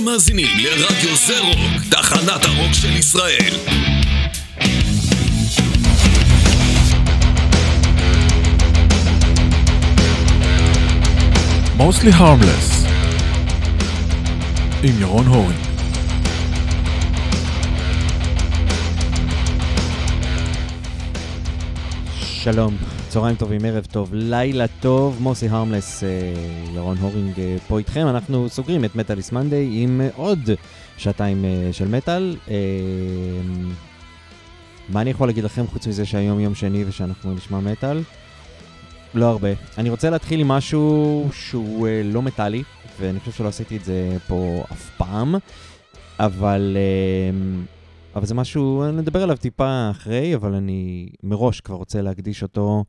אתם מאזינים לרדיו זה רוק, תחנת הרוק של ישראל. Mostly Harmless. עם ירון הורינג שלום, צהריים טובים, ערב טוב, לילה טוב, מוסי הרמלס, אה, ירון הורינג אה, פה איתכם. אנחנו סוגרים את מטאליס מנדיי עם אה, עוד שעתיים של מטאל. מה אני יכול להגיד לכם חוץ מזה שהיום יום שני ושאנחנו נשמע מטאל? לא הרבה. אני רוצה להתחיל עם משהו שהוא לא מטאלי, ואני חושב שלא עשיתי את זה פה אף פעם, אבל... אבל זה משהו, אני אדבר עליו טיפה אחרי, אבל אני מראש כבר רוצה להקדיש אותו.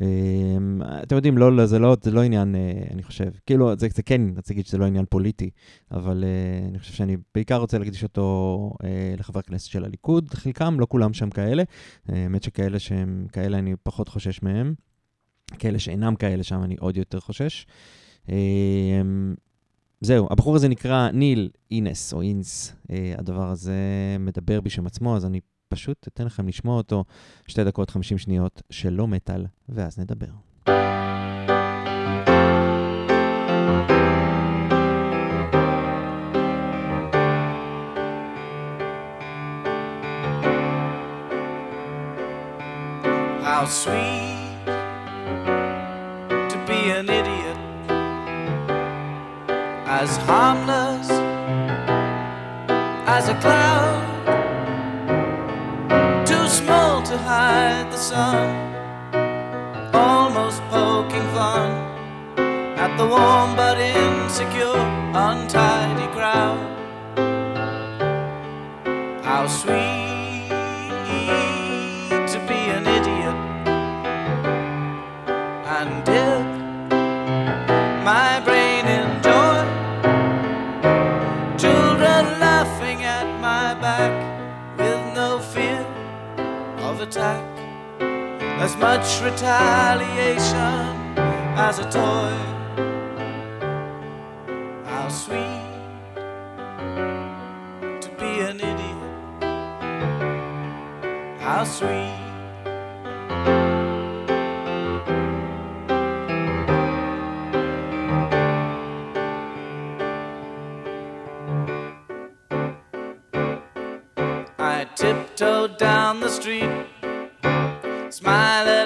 אמ, אתם יודעים, לא, לא, זה, לא, זה לא עניין, אה, אני חושב, כאילו, זה, זה כן, רציתי להגיד שזה לא עניין פוליטי, אבל uh, אני חושב שאני בעיקר רוצה להקדיש אותו uh, לחברי הכנסת של הליכוד, חלקם, לא כולם שם כאלה, האמת שכאלה שהם כאלה אני פחות חושש מהם, כאלה שאינם כאלה שם אני עוד יותר חושש. Uh, זהו, הבחור הזה נקרא ניל אינס או אינס, אה, הדבר הזה מדבר בשם עצמו, אז אני פשוט אתן לכם לשמוע אותו שתי דקות חמישים שניות של לא מטאל, ואז נדבר. How sweet to be an idiot as harmless as a cloud, small to hide the sun, almost poking fun at the warm but insecure, untidy crowd. How sweet attack. As much retaliation as a toy. How sweet to be an idiot. How sweet. I tiptoed down the street, smile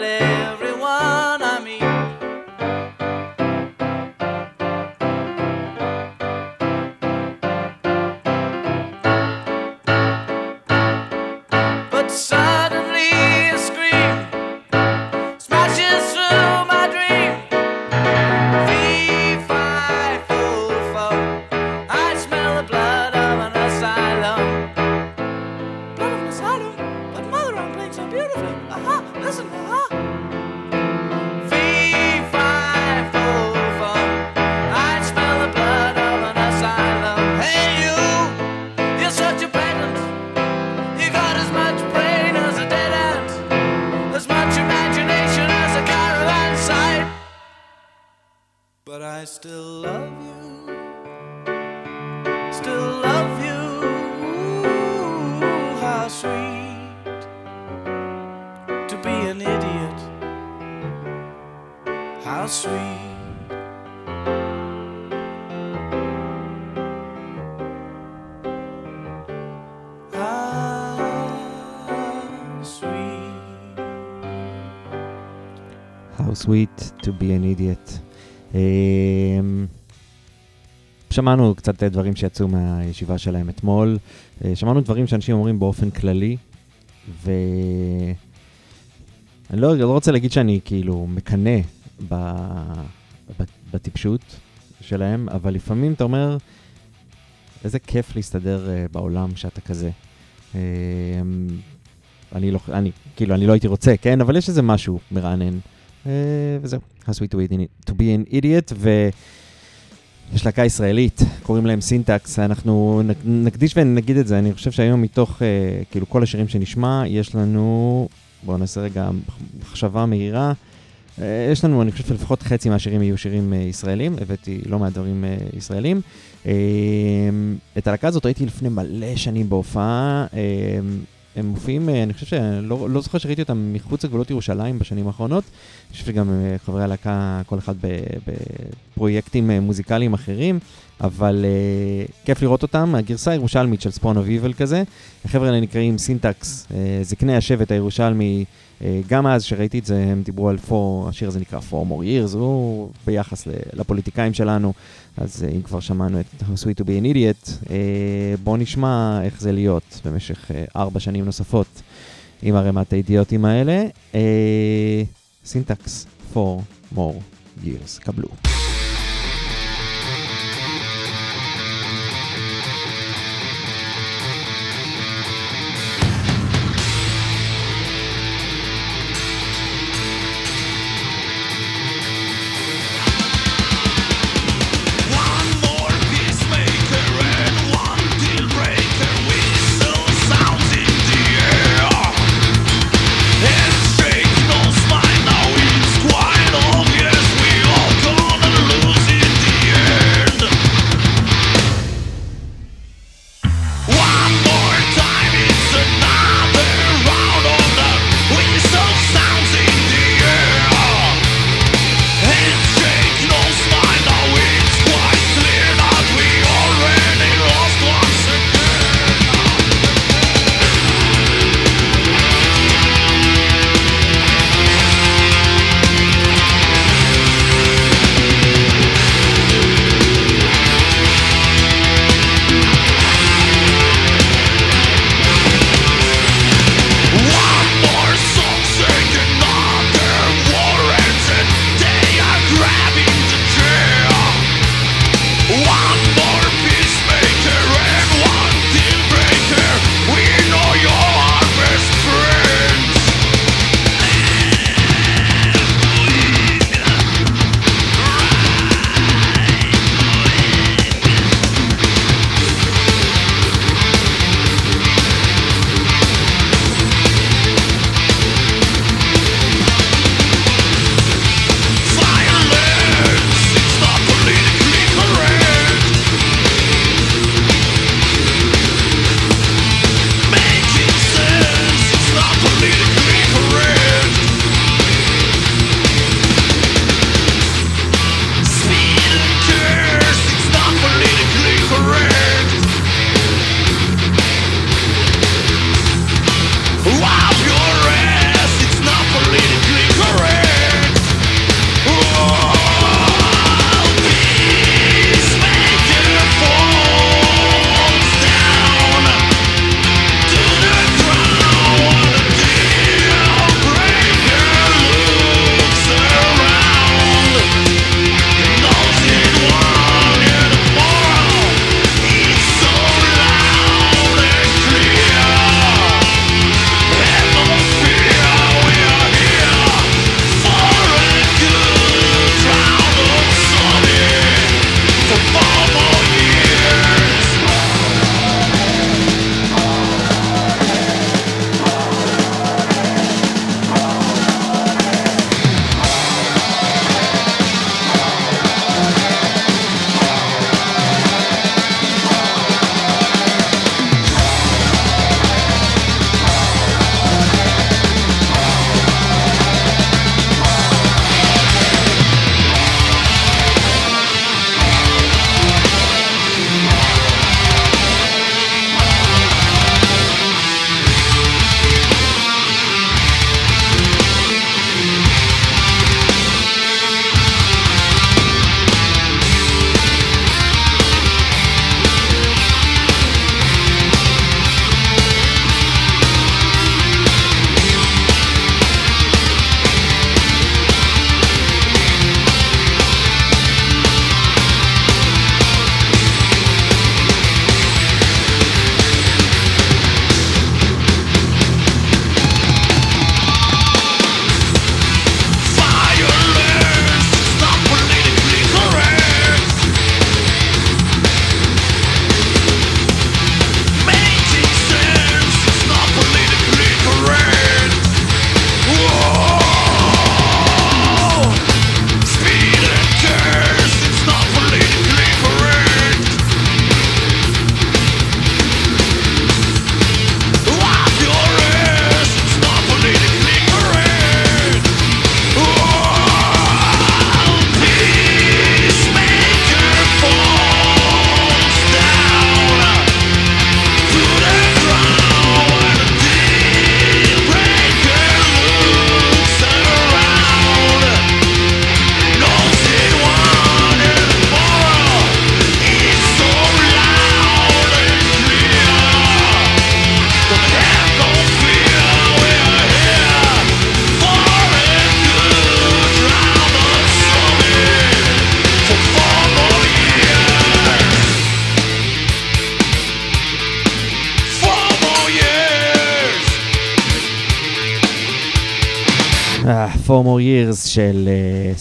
How sweet to be an idiot. How sweet. How sweet. How sweet to be an idiot. אמ, שמענו קצת דברים שיצאו מהישיבה שלהם אתמול. אה, שמענו דברים שאנשים אומרים באופן כללי, ואני לא, לא רוצה להגיד שאני כאילו מקנא. בטיפשות שלהם, אבל לפעמים אתה אומר, איזה כיף להסתדר אה, בעולם שאתה כזה. אמ, אני לא, אני, כאילו, אני לא הייתי רוצה, כן? אבל יש איזה משהו מרענן. אה, וזהו, How sweet to be, an- to be ויש להקה ישראלית, קוראים להם סינטקס, אנחנו נק- נקדיש ונגיד את זה, אני חושב שהיום מתוך, אה, כאילו, כל השירים שנשמע, יש לנו, בואו נעשה רגע מחשבה מהירה, אה, יש לנו, אני חושב שלפחות חצי מהשירים יהיו שירים אה, ישראלים, הבאתי לא מעט דברים אה, ישראלים. אה, את הלהקה הזאת ראיתי לפני מלא שנים בהופעה. אה, הם מופיעים, אה, אני חושב שלא לא זוכר שראיתי אותם מחוץ לגבולות ירושלים בשנים האחרונות. אני חושב שגם חברי הלהקה, כל אחד בפרויקטים אה, מוזיקליים אחרים, אבל אה, כיף לראות אותם. הגרסה הירושלמית של Spawn of Evil כזה. החבר'ה האלה נקראים Syntax, זקני השבט הירושלמי. גם אז שראיתי את זה, הם דיברו על four, השיר הזה נקרא Four More Years, הוא ביחס לפוליטיקאים שלנו, אז אה, אם כבר שמענו את How Sweet to be an Idiot, אה, בואו נשמע איך זה להיות במשך אה, ארבע שנים נוספות עם ערימת האידיוטים האלה. סינטקס, Four More Years, קבלו.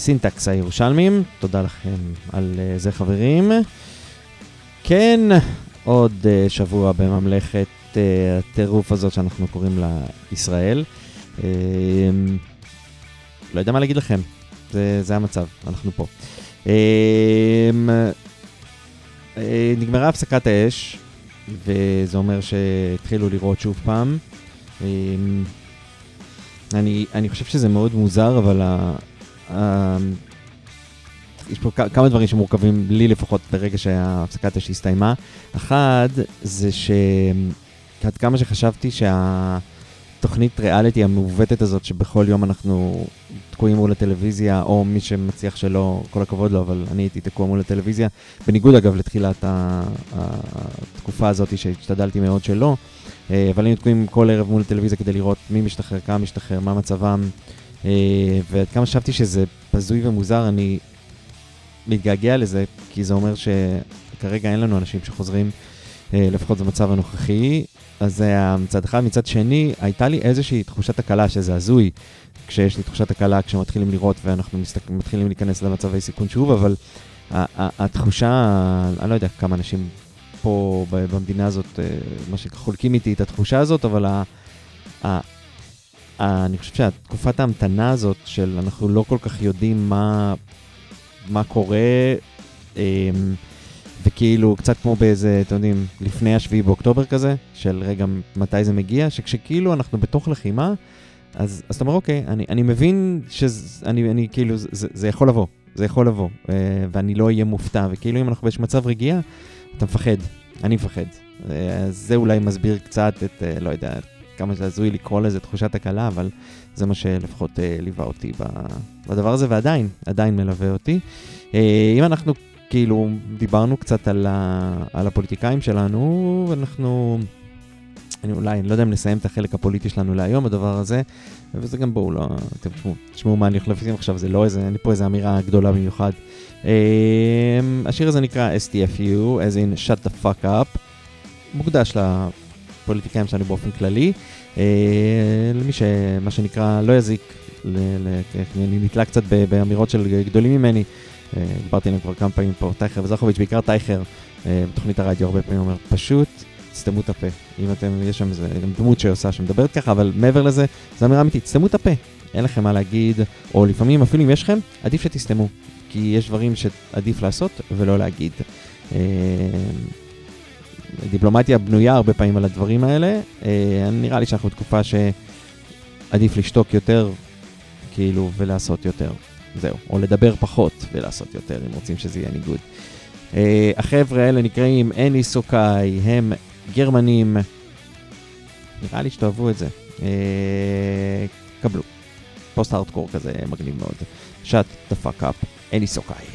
סינטקס הירושלמים. תודה לכם על uh, זה חברים. כן, עוד uh, שבוע בממלכת uh, הטירוף הזאת שאנחנו קוראים לה ישראל. לא יודע מה להגיד לכם, זה, זה המצב, אנחנו פה. נגמרה הפסקת האש, וזה אומר שהתחילו לראות שוב פעם. אני, אני חושב שזה מאוד מוזר, אבל יש פה כמה דברים שמורכבים לי לפחות ברגע שהפסקת האש הסתיימה. אחד, זה שעד כמה שחשבתי שהתוכנית ריאליטי המעוותת הזאת, שבכל יום אנחנו תקועים מול הטלוויזיה, או מי שמצליח שלא, כל הכבוד לו, אבל אני הייתי תקוע מול הטלוויזיה, בניגוד אגב לתחילת התקופה הזאת שהשתדלתי מאוד שלא. אה, אבל היינו תקועים כל ערב מול הטלוויזיה כדי לראות מי משתחרר, כמה משתחרר, מה מצבם. אה, ועד כמה שחשבתי שזה בזוי ומוזר, אני מתגעגע לזה, כי זה אומר שכרגע אין לנו אנשים שחוזרים, אה, לפחות במצב הנוכחי. אז זה היה מצד אחד. מצד שני, הייתה לי איזושהי תחושת הקלה, שזה הזוי, כשיש לי תחושת הקלה, כשמתחילים לראות ואנחנו מסתק... מתחילים להיכנס למצבי סיכון שוב, אבל התחושה, אני לא יודע כמה אנשים פה במדינה הזאת, אה, מה שחולקים איתי את התחושה הזאת, אבל אני חושב שהתקופת ההמתנה הזאת של אנחנו לא כל כך יודעים מה, מה קורה, אה, וכאילו קצת כמו באיזה, אתם יודעים, לפני השביעי באוקטובר כזה, של רגע מתי זה מגיע, שכשכאילו אנחנו בתוך לחימה, אז, אז אתה אומר, אוקיי, אני, אני מבין שזה, אני, כאילו, זה, זה, יכול לבוא, זה יכול לבוא, אה, ואני לא אהיה מופתע, וכאילו אם אנחנו באיזשהו מצב רגיעה, אתה מפחד, אני מפחד. אה, אז זה אולי מסביר קצת את, אה, לא יודע, כמה זה הזוי לקרוא לזה תחושת הקלה, אבל זה מה שלפחות אה, ליווה אותי בדבר הזה, ועדיין, עדיין מלווה אותי. אה, אם אנחנו כאילו דיברנו קצת על, ה, על הפוליטיקאים שלנו, אנחנו... אני אולי, אני לא יודע אם נסיים את החלק הפוליטי שלנו להיום, הדבר הזה, וזה גם בואו, לא, אתם תשמעו, תשמעו מה אני הולך לשים עכשיו, זה לא איזה, אין לי פה איזה אמירה גדולה במיוחד. Um, השיר הזה נקרא STFU, as in shut the fuck up, מוקדש לפוליטיקאים שלנו באופן כללי, למי שמה שנקרא לא יזיק, אני נתלה קצת באמירות של גדולים ממני, uh, דיברתי עליהם כבר כמה פעמים פה, טייכר וזכוביץ', בעיקר טייכר, uh, בתוכנית הרדיו הרבה פעמים אומר, פשוט תסתמו את הפה. אם אתם, יש שם איזה דמות שעושה, שמדברת ככה, אבל מעבר לזה, זו אמירה אמיתית, תסתמו את הפה. אין לכם מה להגיד, או לפעמים אפילו אם יש לכם, עדיף שתסתמו. כי יש דברים שעדיף לעשות ולא להגיד. דיפלומטיה בנויה הרבה פעמים על הדברים האלה. אה, נראה לי שאנחנו בתקופה שעדיף לשתוק יותר, כאילו, ולעשות יותר. זהו. או לדבר פחות ולעשות יותר, אם רוצים שזה יהיה ניגוד. אה, החבר'ה האלה נקראים אני סוקאי, הם גרמנים. נראה לי שתאהבו את זה. אה, קבלו. פוסט הארדקור כזה מגניב מאוד. shut the fuck up, אני סוקאי.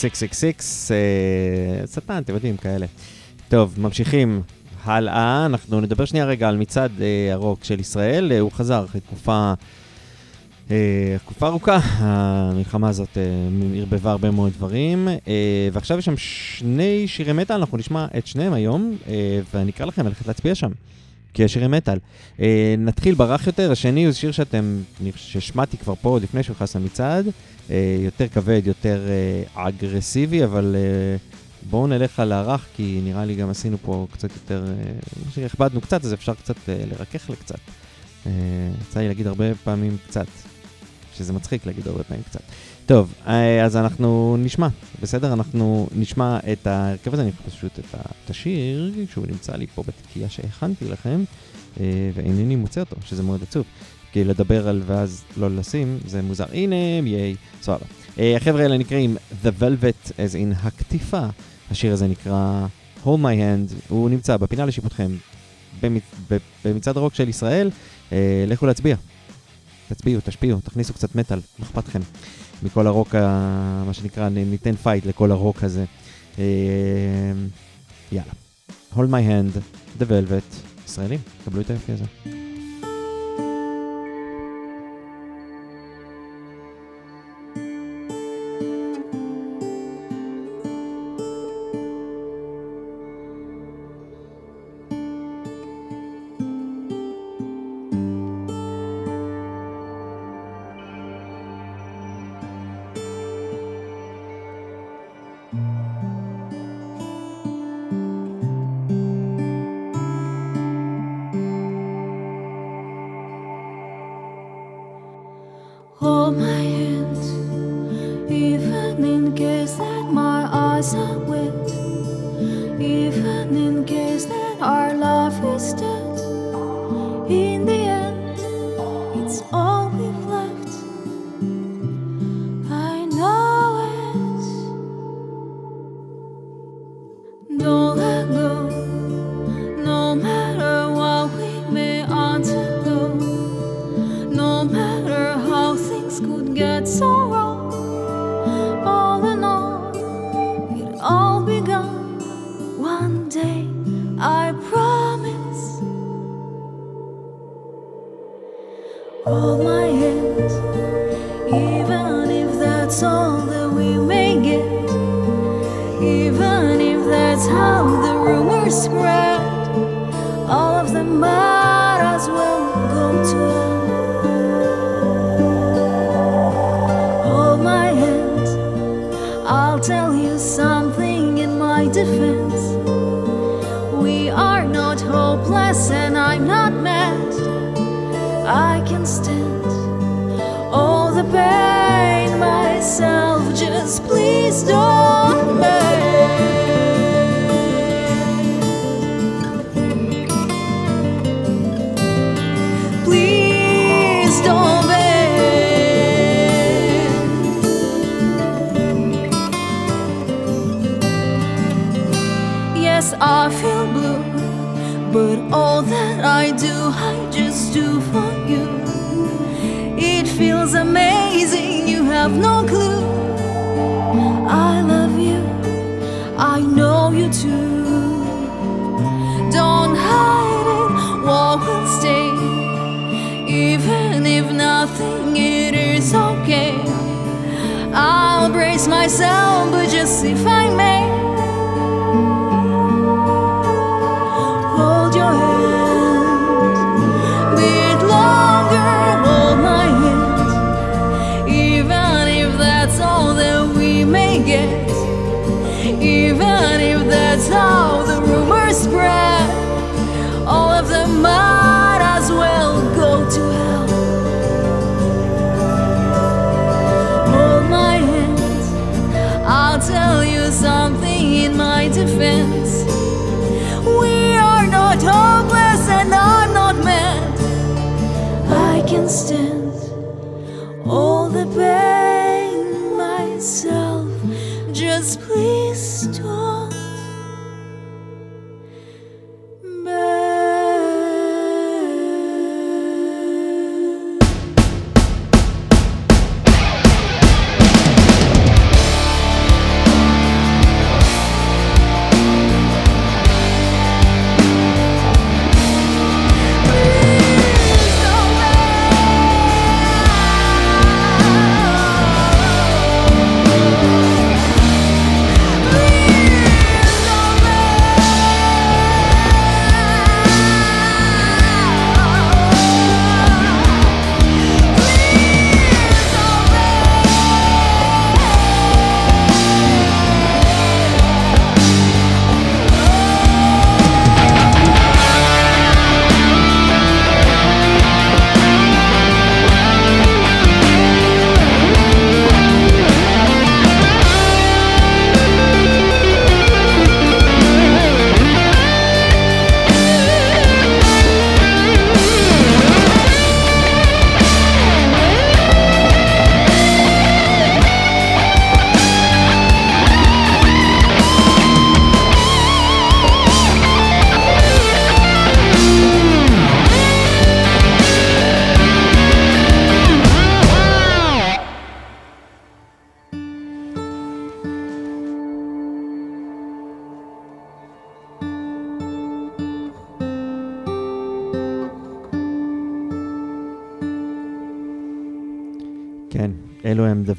666, אה, שטן, אתם יודעים, כאלה. טוב, ממשיכים הלאה, אנחנו נדבר שנייה רגע על מצעד אה, הרוק של ישראל, אה, הוא חזר אחרי תקופה, אה, תקופה ארוכה, המלחמה הזאת אה, ערבבה הרבה מאוד דברים, אה, ועכשיו יש שם שני שירי מטאל, אנחנו נשמע את שניהם היום, אה, ואני אקרא לכם ללכת להצביע שם. כי יש שירי מטאל. אה, נתחיל ברך יותר, השני הוא שיר שאתם, שהשמעתי כבר פה עוד לפני שהוא נכנס למצעד, אה, יותר כבד, יותר אה, אגרסיבי, אבל אה, בואו נלך על הרך, כי נראה לי גם עשינו פה קצת יותר, אה, מה שהכבדנו קצת, אז אפשר קצת אה, לרכך לקצת. אה, יצא לי להגיד הרבה פעמים קצת, שזה מצחיק להגיד הרבה פעמים קצת. טוב, אה, אז אנחנו נשמע, בסדר? אנחנו נשמע את ההרכב הזה, אני פשוט את השיר, שהוא נמצא לי פה בתקיעה שהכנתי לכם, אה, ואינני מוצא אותו, שזה מאוד עצוב. כי לדבר על ואז לא לשים, זה מוזר. הנה, ייי, סבבה. אה, החבר'ה האלה נקראים The Velvet, as in הקטיפה. השיר הזה נקרא Hold My Hand, הוא נמצא בפינה לשיפוטכם במצעד הרוק של ישראל. לכו להצביע. תצביעו, תשפיעו, תכניסו קצת מטאל, מה אכפת לכם? מכל הרוק, ה... מה שנקרא, ניתן fight לכל הרוק הזה. אה, יאללה. Hold My Hand, The Velvet, ישראלים, קבלו את היופי הזה.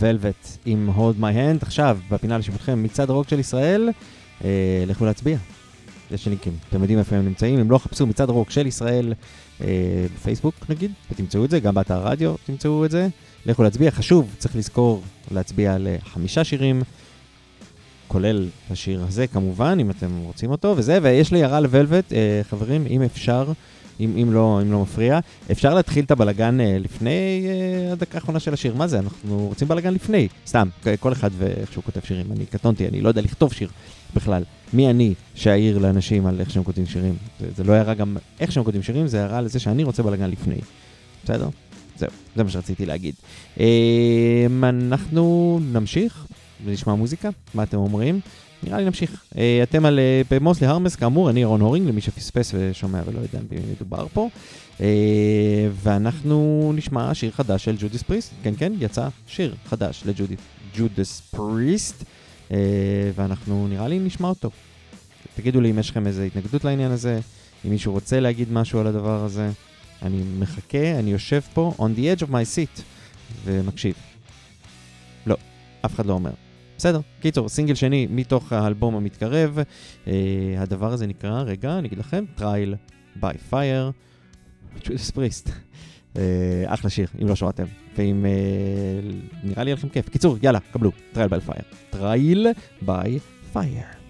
Velvet עם Hold My Hand. עכשיו, בפינה לשיפוטכם, מצעד הרוק של ישראל, אה, לכו להצביע. יש לינקים, אתם יודעים איפה הם נמצאים, אם לא חפשו מצעד הרוק של ישראל אה, בפייסבוק נגיד, ותמצאו את זה, גם באתר הרדיו תמצאו את זה. לכו להצביע, חשוב, צריך לזכור להצביע לחמישה שירים, כולל השיר הזה כמובן, אם אתם רוצים אותו, וזה, ויש לי הערה לוולבט, אה, חברים, אם אפשר, אם, אם, לא, אם לא מפריע, אפשר להתחיל את הבלגן אה, לפני אה, הדקה האחרונה של השיר, מה זה, אנחנו רוצים בלגן לפני, סתם, כל אחד ואיך שהוא כותב שירים, אני קטונתי, אני לא יודע לכתוב שיר בכלל. מי אני שאעיר לאנשים על איך שהם כותבים שירים? זה, זה לא הערה גם איך שהם כותבים שירים, זה הערה לזה שאני רוצה בלגן לפני. בסדר? זהו, זה מה שרציתי להגיד. אה, אנחנו נמשיך ונשמע מוזיקה, מה אתם אומרים? נראה לי נמשיך. אה, אתם על אה, במוסלי הרמס, כאמור, אני ירון הורינג, למי שפספס ושומע ולא יודע במי מדובר פה. אה, ואנחנו נשמע שיר חדש של ג'ודיס פריסט. כן, כן, יצא שיר חדש לג'ודיס פריסט, אה, ואנחנו נראה לי נשמע אותו. תגידו לי אם יש לכם איזו התנגדות לעניין הזה, אם מישהו רוצה להגיד משהו על הדבר הזה. אני מחכה, אני יושב פה on the edge of my seat ומקשיב. לא, אף אחד לא אומר. בסדר, קיצור, סינגל שני מתוך האלבום המתקרב. אה, הדבר הזה נקרא, רגע, אני אגיד לכם, Trial by Fire, Judas Priest. אחלה שיר, אם לא שמעתם. ואם אה, נראה לי יהיה לכם כיף. קיצור, יאללה, קבלו, Trial by Fire. Trial by Fire.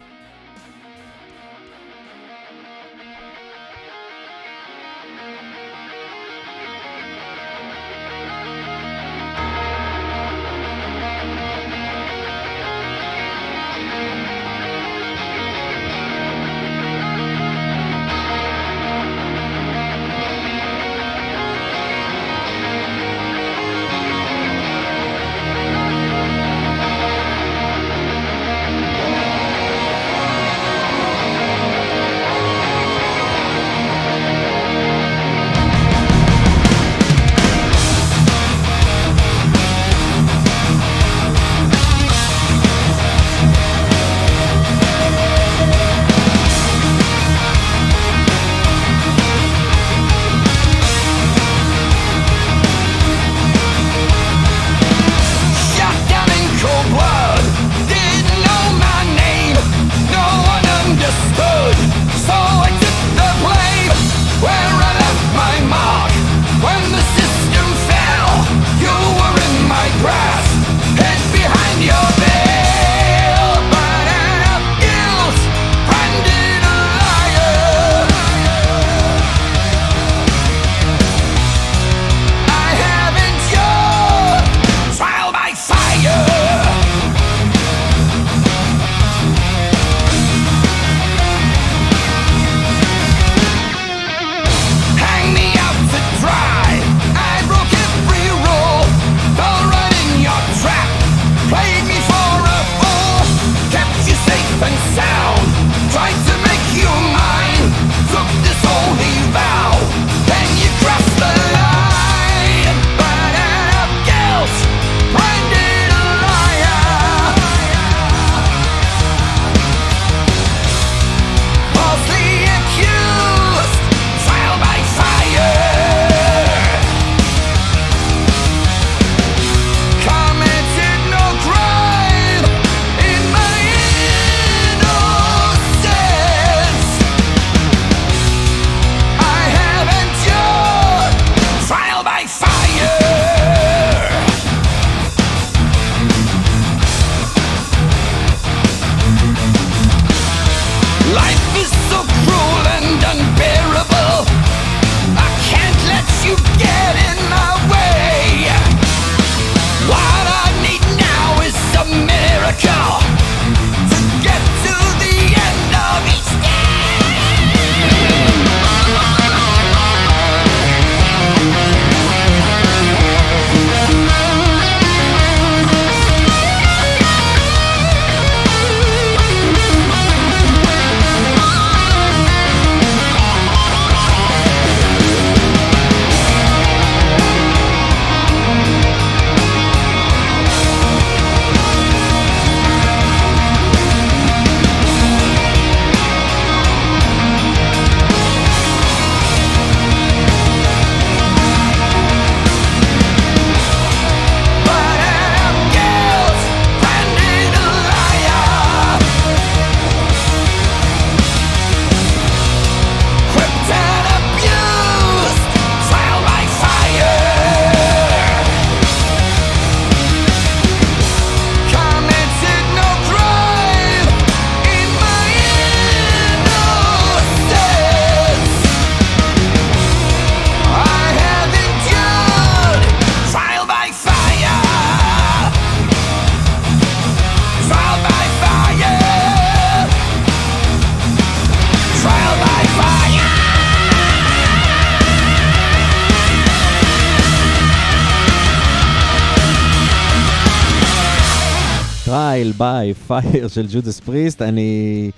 by Fire של ג'ודס פריסט, אני...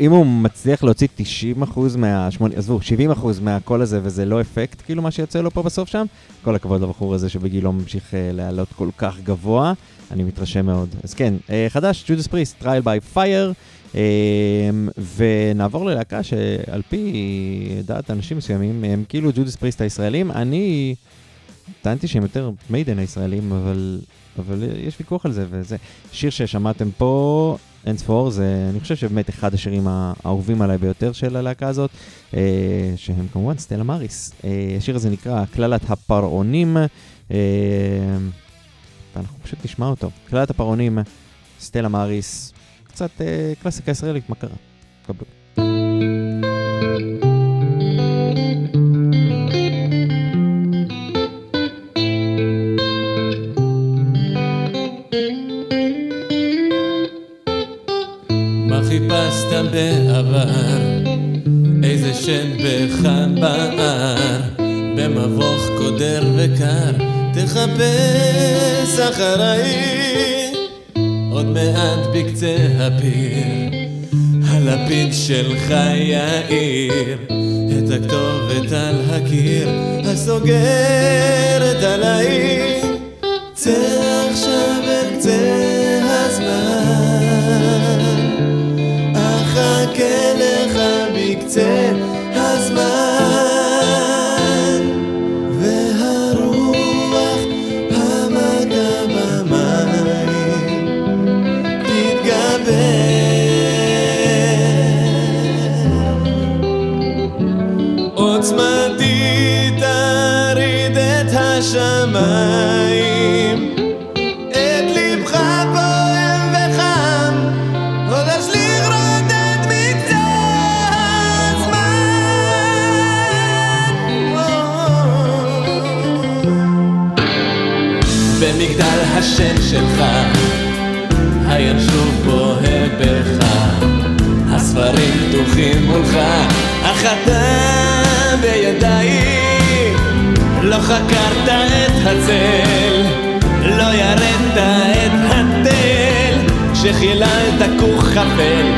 אם הוא מצליח להוציא 90% מה... 80, עזבו, 70% מהקול הזה וזה לא אפקט, כאילו מה שיוצא לו פה בסוף שם, כל הכבוד לבחור הזה שבגילו ממשיך אה, לעלות כל כך גבוה, אני מתרשם מאוד. אז כן, אה, חדש, ג'ודס פריסט, Trial by Fire, ונעבור ללהקה שעל פי דעת אנשים מסוימים, הם כאילו ג'ודס פריסט הישראלים, אני טענתי שהם יותר מיידן הישראלים, אבל, אבל יש ויכוח על זה, וזה שיר ששמעתם פה, אין ספור, זה אני חושב שבאמת אחד השירים האהובים עליי ביותר של הלהקה הזאת, אה, שהם כמובן סטלה מריס. אה, השיר הזה נקרא קללת הפרעונים, אה, ואנחנו פשוט נשמע אותו. קללת הפרעונים, סטלה מריס, קצת אה, קלאסיקה ישראלית, מה קרה? קבלו. חיפשת בעבר? איזה שן בך בער? במבוך קודר וקר, תחפש אחריי. עוד מעט בקצה הפיר, הלפיד שלך יאיר. את הכתובת על הקיר, הסוגרת עליי. צא בקצה הזמן שלך. הינשוף בוהה בך. הספרים פתוחים מולך. אתה בידיים לא חקרת את הצל. לא ירדת את התל. שחיללת כוך חפל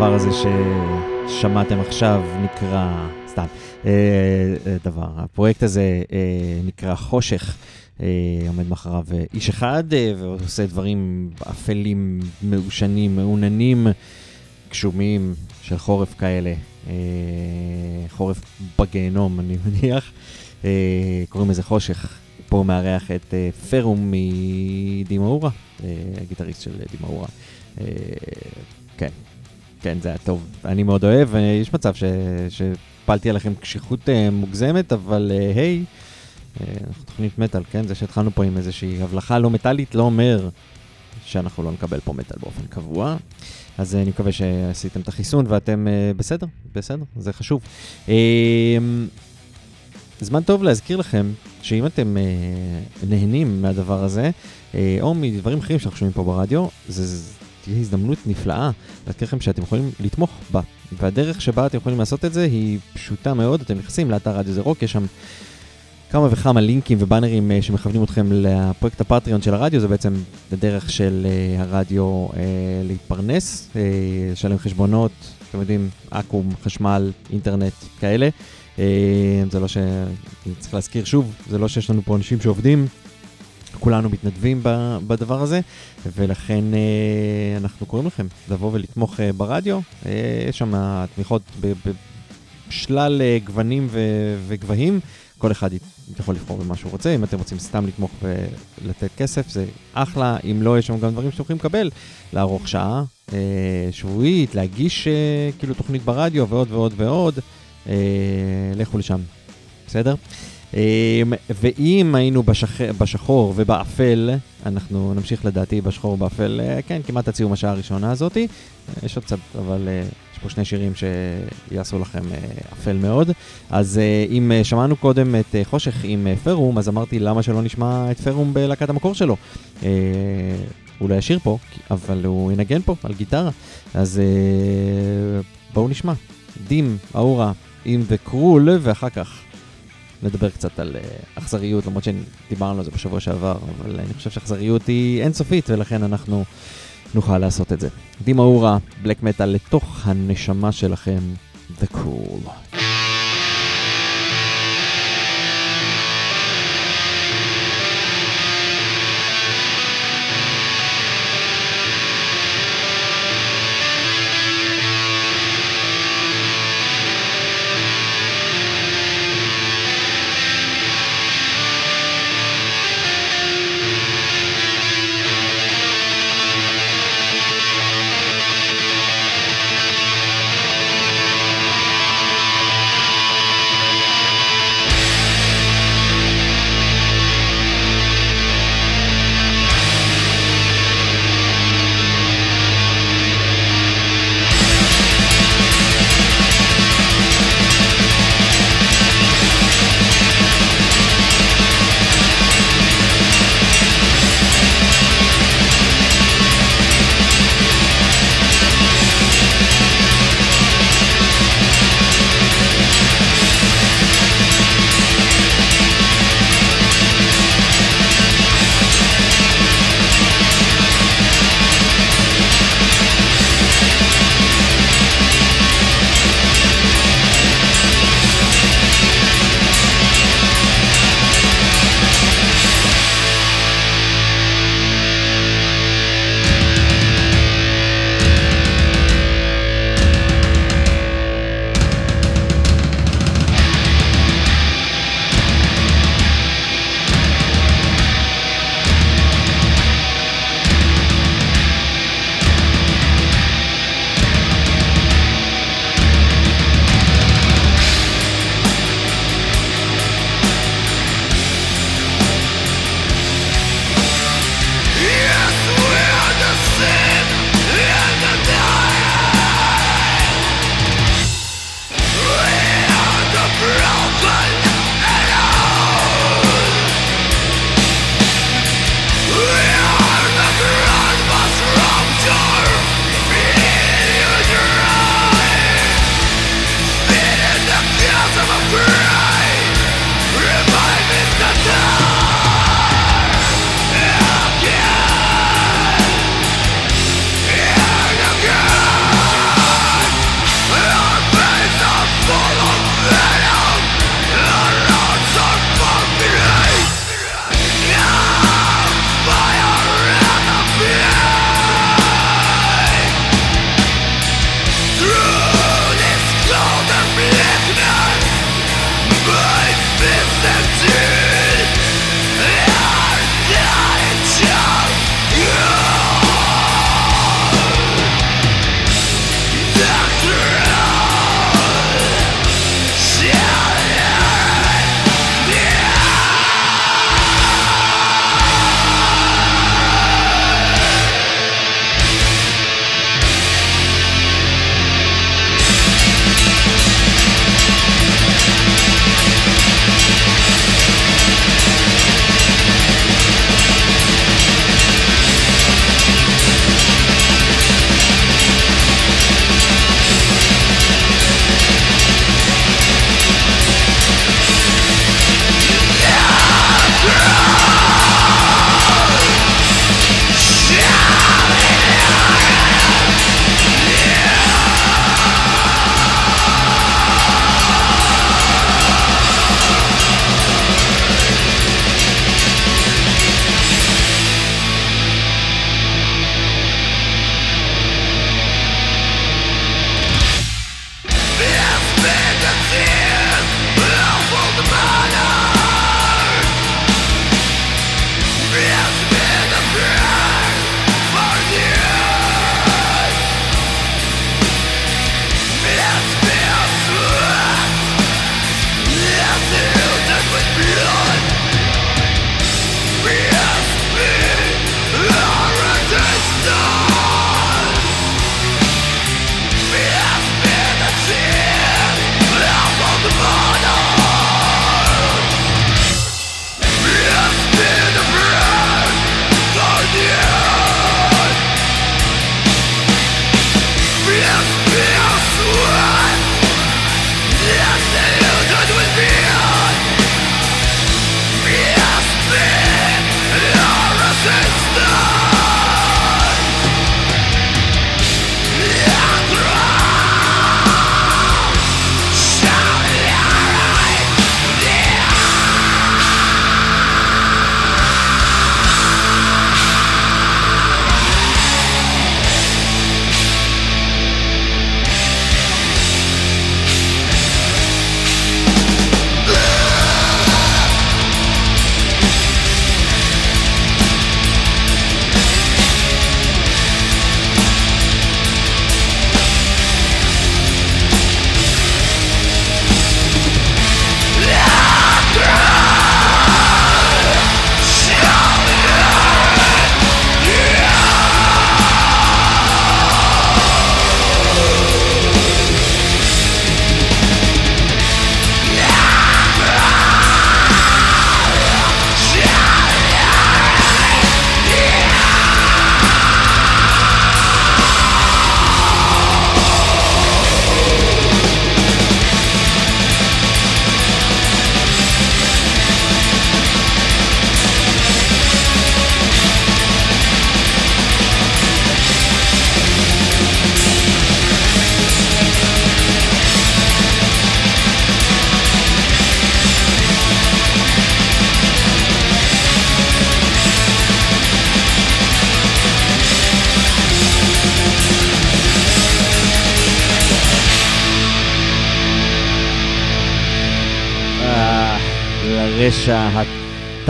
הדבר הזה ששמעתם עכשיו נקרא, סתם, אה, אה, דבר, הפרויקט הזה אה, נקרא חושך. עומד מאחוריו אה, איש אחד ועושה דברים אפלים, מעושנים, מעוננים, גשומים של חורף כאלה. חורף בגיהנום, אני מניח. קוראים לזה חושך. פה מארח את פרום מדימאורה, הגיטריסט של דימאורה. כן, כן, זה היה טוב. אני מאוד אוהב, אה, יש מצב ש- שהפלתי עליכם קשיחות אה, מוגזמת, אבל אה, היי, אה, אנחנו תוכנית מטאל, כן? זה שהתחלנו פה עם איזושהי הבלחה לא מטאלית לא אומר שאנחנו לא נקבל פה מטאל באופן קבוע. אז אני מקווה שעשיתם את החיסון ואתם בסדר, בסדר, זה חשוב. זמן טוב להזכיר לכם שאם אתם אה, נהנים מהדבר הזה, אה, או מדברים אחרים שאנחנו שומעים פה ברדיו, זה תהיה הזדמנות נפלאה להזכיר לכם שאתם יכולים לתמוך בה. והדרך שבה אתם יכולים לעשות את זה היא פשוטה מאוד, אתם נכנסים לאתר רדיו זה רוק, יש שם כמה וכמה לינקים ובאנרים אה, שמכוונים אתכם לפרויקט הפטריון של הרדיו, זה בעצם הדרך של אה, הרדיו אה, להתפרנס, לשלם חשבונות, אתם יודעים, אקו"ם, חשמל, אינטרנט, כאלה. זה לא ש... צריך להזכיר שוב, זה לא שיש לנו פה אנשים שעובדים, כולנו מתנדבים בדבר הזה, ולכן אה, אנחנו קוראים לכם לבוא ולתמוך אה, ברדיו. אה, יש שם תמיכות בשלל גוונים וגבהים. כל אחד יכול לבחור במה שהוא רוצה, אם אתם רוצים סתם לתמוך ולתת כסף, זה אחלה, אם לא, יש שם גם דברים שאתם יכולים לקבל, לערוך שעה שבועית, להגיש כאילו תוכנית ברדיו ועוד ועוד ועוד, לכו לשם, בסדר? אה, ואם היינו בשח... בשחור ובאפל, אנחנו נמשיך לדעתי בשחור ובאפל, אה, כן, כמעט עד סיום השעה הראשונה הזאתי, אה, יש עוד קצת, אבל אה, יש פה שני שירים שיעשו לכם אפל מאוד. אז אם שמענו קודם את חושך עם פרום, אז אמרתי למה שלא נשמע את פרום בלהקת המקור שלו. הוא לא ישיר פה, אבל הוא ינגן פה על גיטרה. אז בואו נשמע. דים, אאורה, עם וקרול, ואחר כך נדבר קצת על אה, אכזריות, למרות שדיברנו על זה בשבוע שעבר, אבל אני חושב שאכזריות היא אינסופית, ולכן אנחנו נוכל לעשות את זה. דים אאורה, בלק מטאל לתוך הנשמה שלכם, The Cool.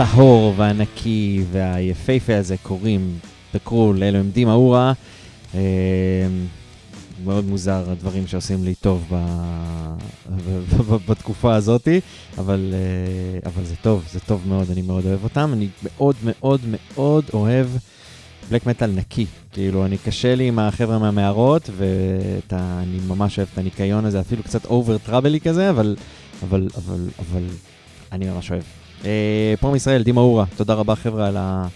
הטהור והנקי והיפהפה הזה קוראים בקרול, אלו הם דים אאורה. אה, מאוד מוזר הדברים שעושים לי טוב ב... בתקופה הזאתי, אבל, אה, אבל זה טוב, זה טוב מאוד, אני מאוד אוהב אותם. אני מאוד מאוד מאוד אוהב black metal נקי. כאילו, אני קשה לי עם החבר'ה מהמערות, ואני ממש אוהב את הניקיון הזה, אפילו קצת over trebly כזה, אבל, אבל, אבל, אבל אני ממש אוהב. אה, פה מישראל, דימה אורה, תודה רבה חבר'ה על, ה,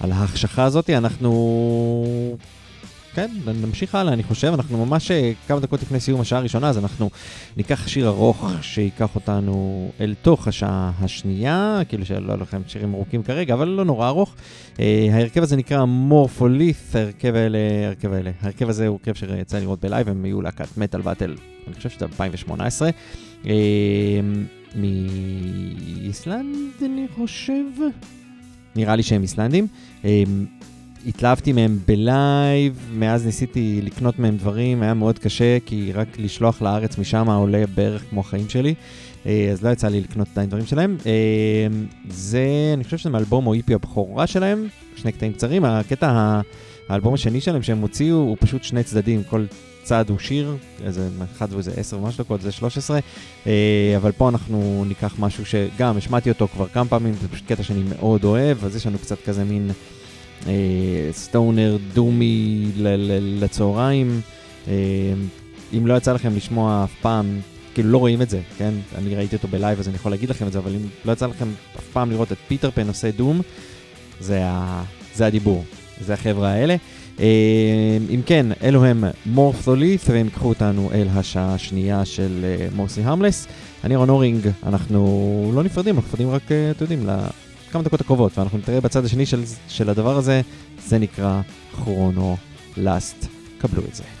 על ההחשכה הזאת. אנחנו... כן, נמשיך הלאה, אני חושב, אנחנו ממש אה, כמה דקות לפני סיום השעה הראשונה, אז אנחנו ניקח שיר ארוך שייקח אותנו אל תוך השעה השנייה, כאילו שלא יהיו לכם שירים ארוכים כרגע, אבל לא נורא ארוך. אה, ההרכב הזה נקרא מורפולית', ההרכב האלה, ההרכב האלה. ההרכב הזה הוא הרכב שיצא לראות בלייב, הם היו להקת מטאל באטל, אני חושב שזה 2018. אה, מאיסלנד, אני חושב. נראה לי שהם איסלנדים. אה, התלהבתי מהם בלייב, מאז ניסיתי לקנות מהם דברים, היה מאוד קשה, כי רק לשלוח לארץ משם עולה בערך כמו החיים שלי. אה, אז לא יצא לי לקנות עדיין דברים שלהם. אה, זה, אני חושב שזה מאלבום או איפי הבכורה שלהם, שני קטעים קצרים. הקטע, האלבום השני שלהם שהם הוציאו הוא פשוט שני צדדים, כל צד הוא שיר, איזה אחד ואיזה עשר ומשהו דקות, זה 13. אה, אבל פה אנחנו ניקח משהו שגם השמעתי אותו כבר כמה פעמים, זה פשוט קטע שאני מאוד אוהב, אז יש לנו קצת כזה מין אה, stoner doom י ל- ל- לצהריים. אה, אם לא יצא לכם לשמוע אף פעם, כאילו לא רואים את זה, כן? אני ראיתי אותו ב live אז אני יכול להגיד לכם את זה, אבל אם לא יצא לכם אף פעם לראות את פיטר פן עושה doom, זה, ה... זה הדיבור, זה החבר'ה האלה. אה, אם כן, אלו הם מורפתולית' והם ייקחו אותנו אל השעה השנייה של מורסי המלס. אני רון אורינג, אנחנו לא נפרדים, אנחנו נפרדים רק, אה, אתם יודעים, לכמה דקות הקרובות, ואנחנו נתראה בצד השני של, של הדבר הזה, זה נקרא כרונו לאסט. קבלו את זה.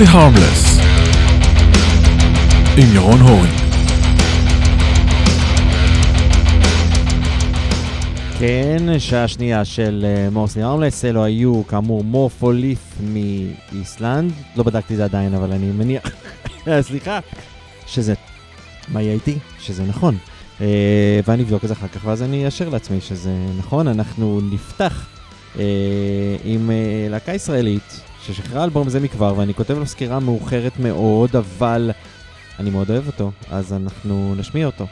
Mostly Harmless עם ירון הורן. כן, שעה שנייה של מורסלי ארמלס, אלו היו כאמור מורפוליף מאיסלנד, לא בדקתי זה עדיין, אבל אני מניח, סליחה, שזה, מה יהיה איתי? שזה נכון. אה, ואני אבדוק את זה אחר כך, ואז אני אאשר לעצמי שזה נכון. אנחנו נפתח אה, עם אה, להקה ישראלית, ששחררה אלבום זה מכבר, ואני כותב לו סקירה מאוחרת מאוד, אבל אני מאוד אוהב אותו, אז אנחנו נשמיע אותו.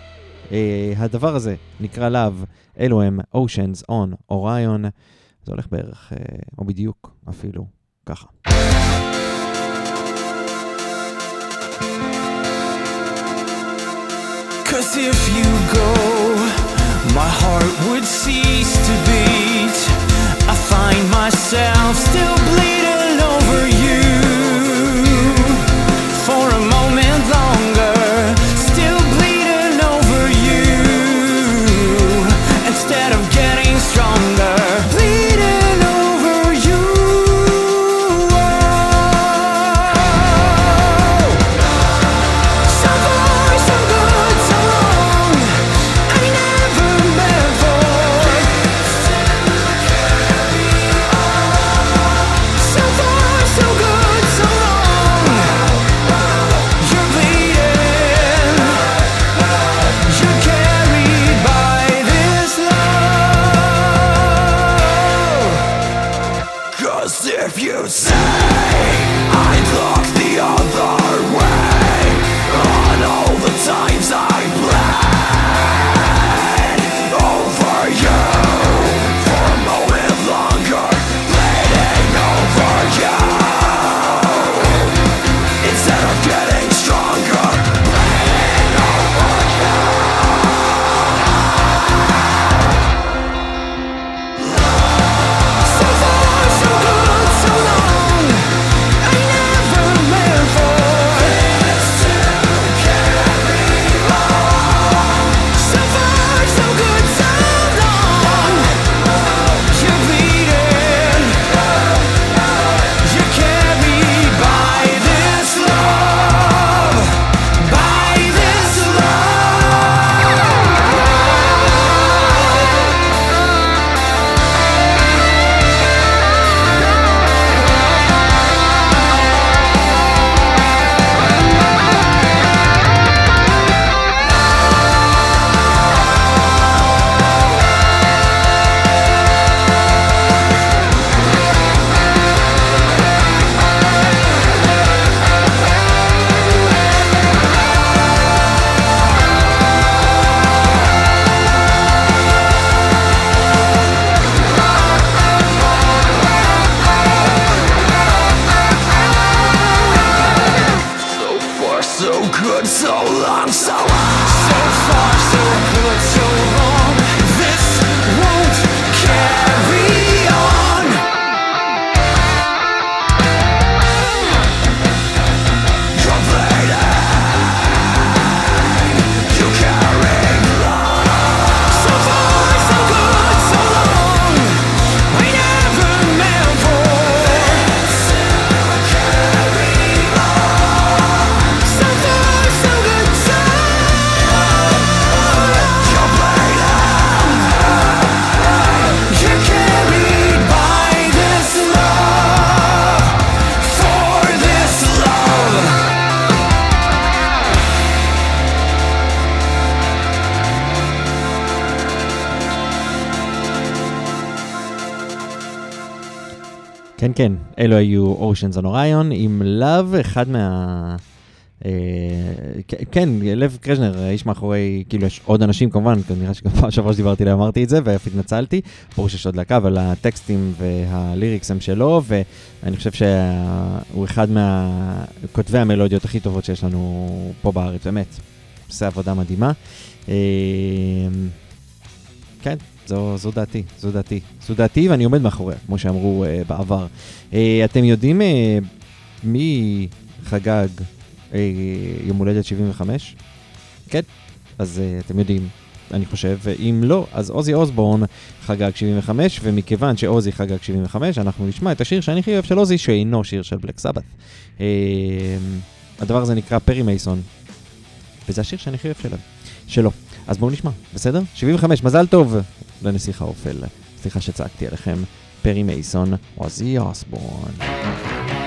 Uh, הדבר הזה נקרא לאו, אלו הם Oceans on Orion, זה הולך בערך, uh, או בדיוק אפילו, ככה. Cause if you go, my heart would cease to beat. I find myself still bleeding אלו היו on Orion עם לאו, אחד מה... אה, כן, לב קרז'נר, האיש מאחורי, כאילו יש עוד אנשים כמובן, נראה שגם פעם שעברה שדיברתי עליהם אמרתי את זה, ואף התנצלתי, ברור שיש עוד להקה, אבל הטקסטים והליריקס הם שלו, ואני חושב שהוא אחד מהכותבי המלודיות הכי טובות שיש לנו פה בארץ, באמת, עושה עבודה מדהימה. אה, כן, זו, זו דעתי, זו דעתי. זו דעתי ואני עומד מאחוריה, כמו שאמרו uh, בעבר. Uh, אתם יודעים uh, מי חגג uh, יום הולדת 75? כן, אז uh, אתם יודעים. אני חושב, ואם לא, אז עוזי אוסבורן חגג 75, ומכיוון שעוזי חגג 75, אנחנו נשמע את השיר שאני הכי אוהב של עוזי, שאינו שיר של בלק סבת. אה, הדבר הזה נקרא פרי מייסון, וזה השיר שאני הכי אוהב שלו. שלו. אז בואו נשמע, בסדר? 75, מזל טוב לנסיך האופל. סליחה שצעקתי עליכם. פרי מייסון, עוזי אוסבורן.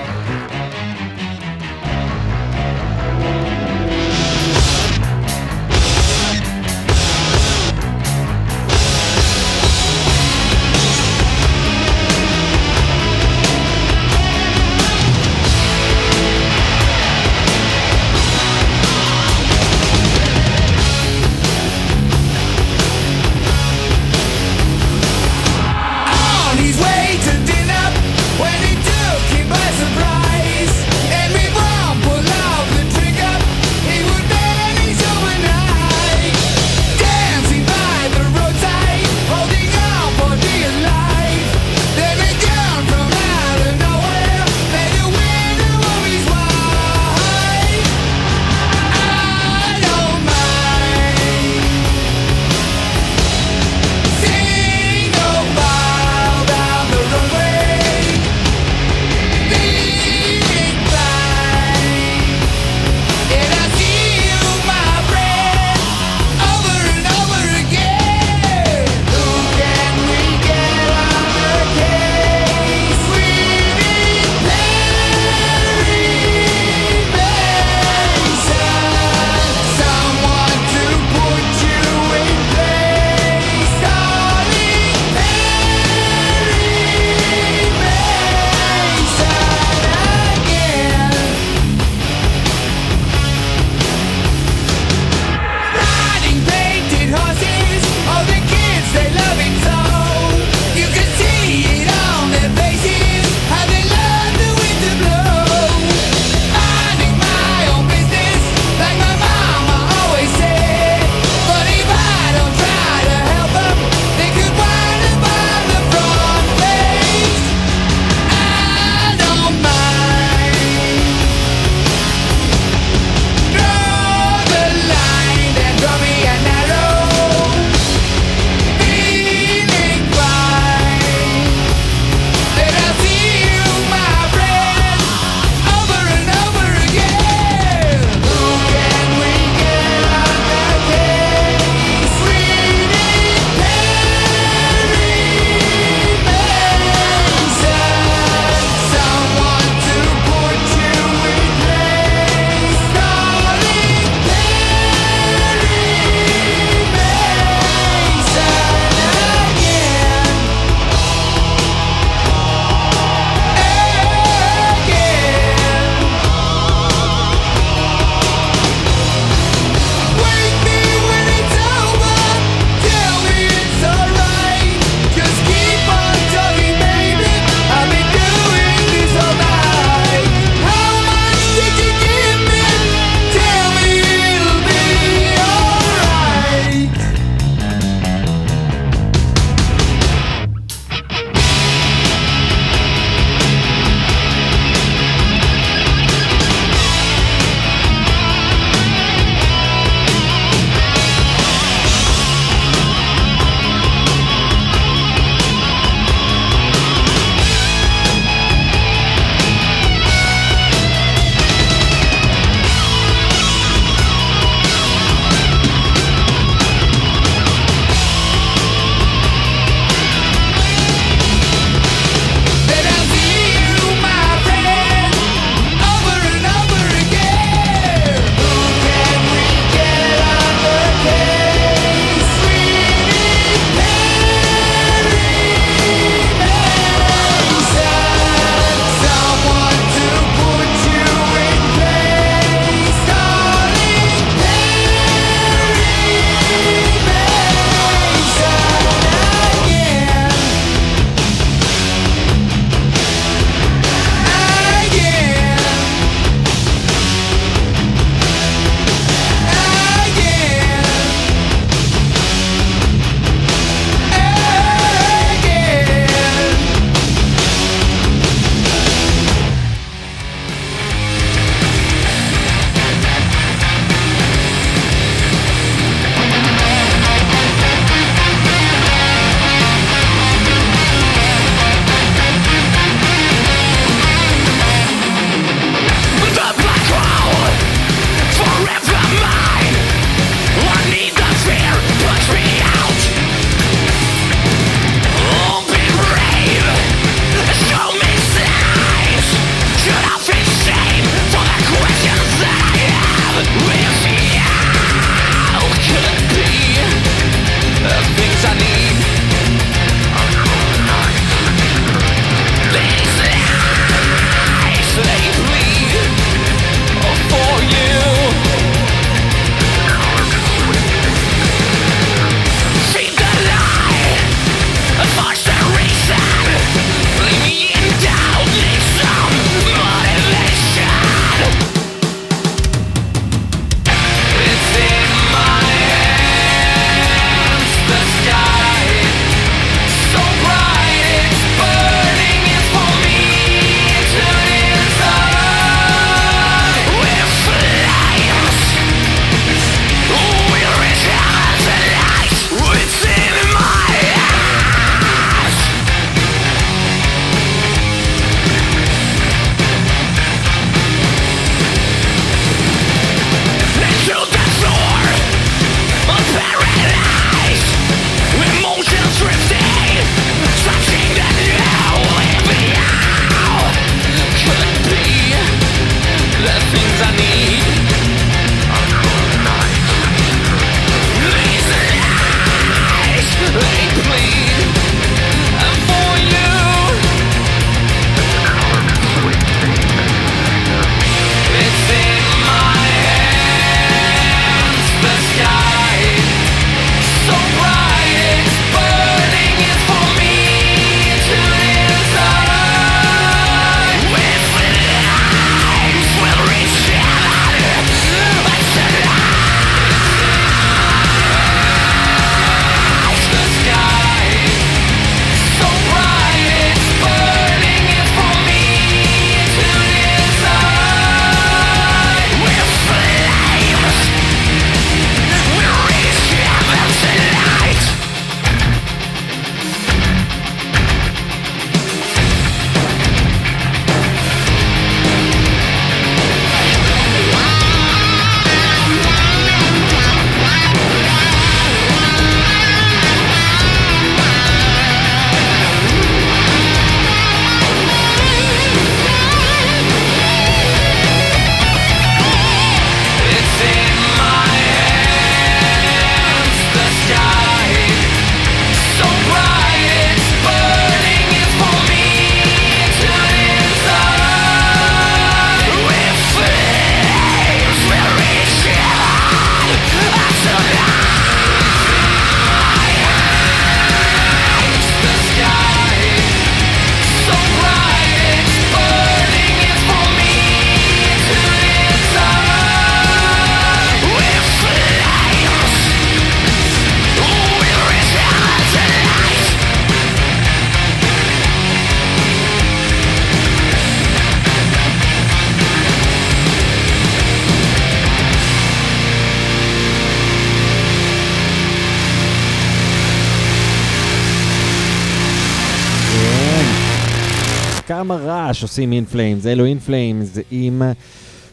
עושים Flames. אלו Flames עם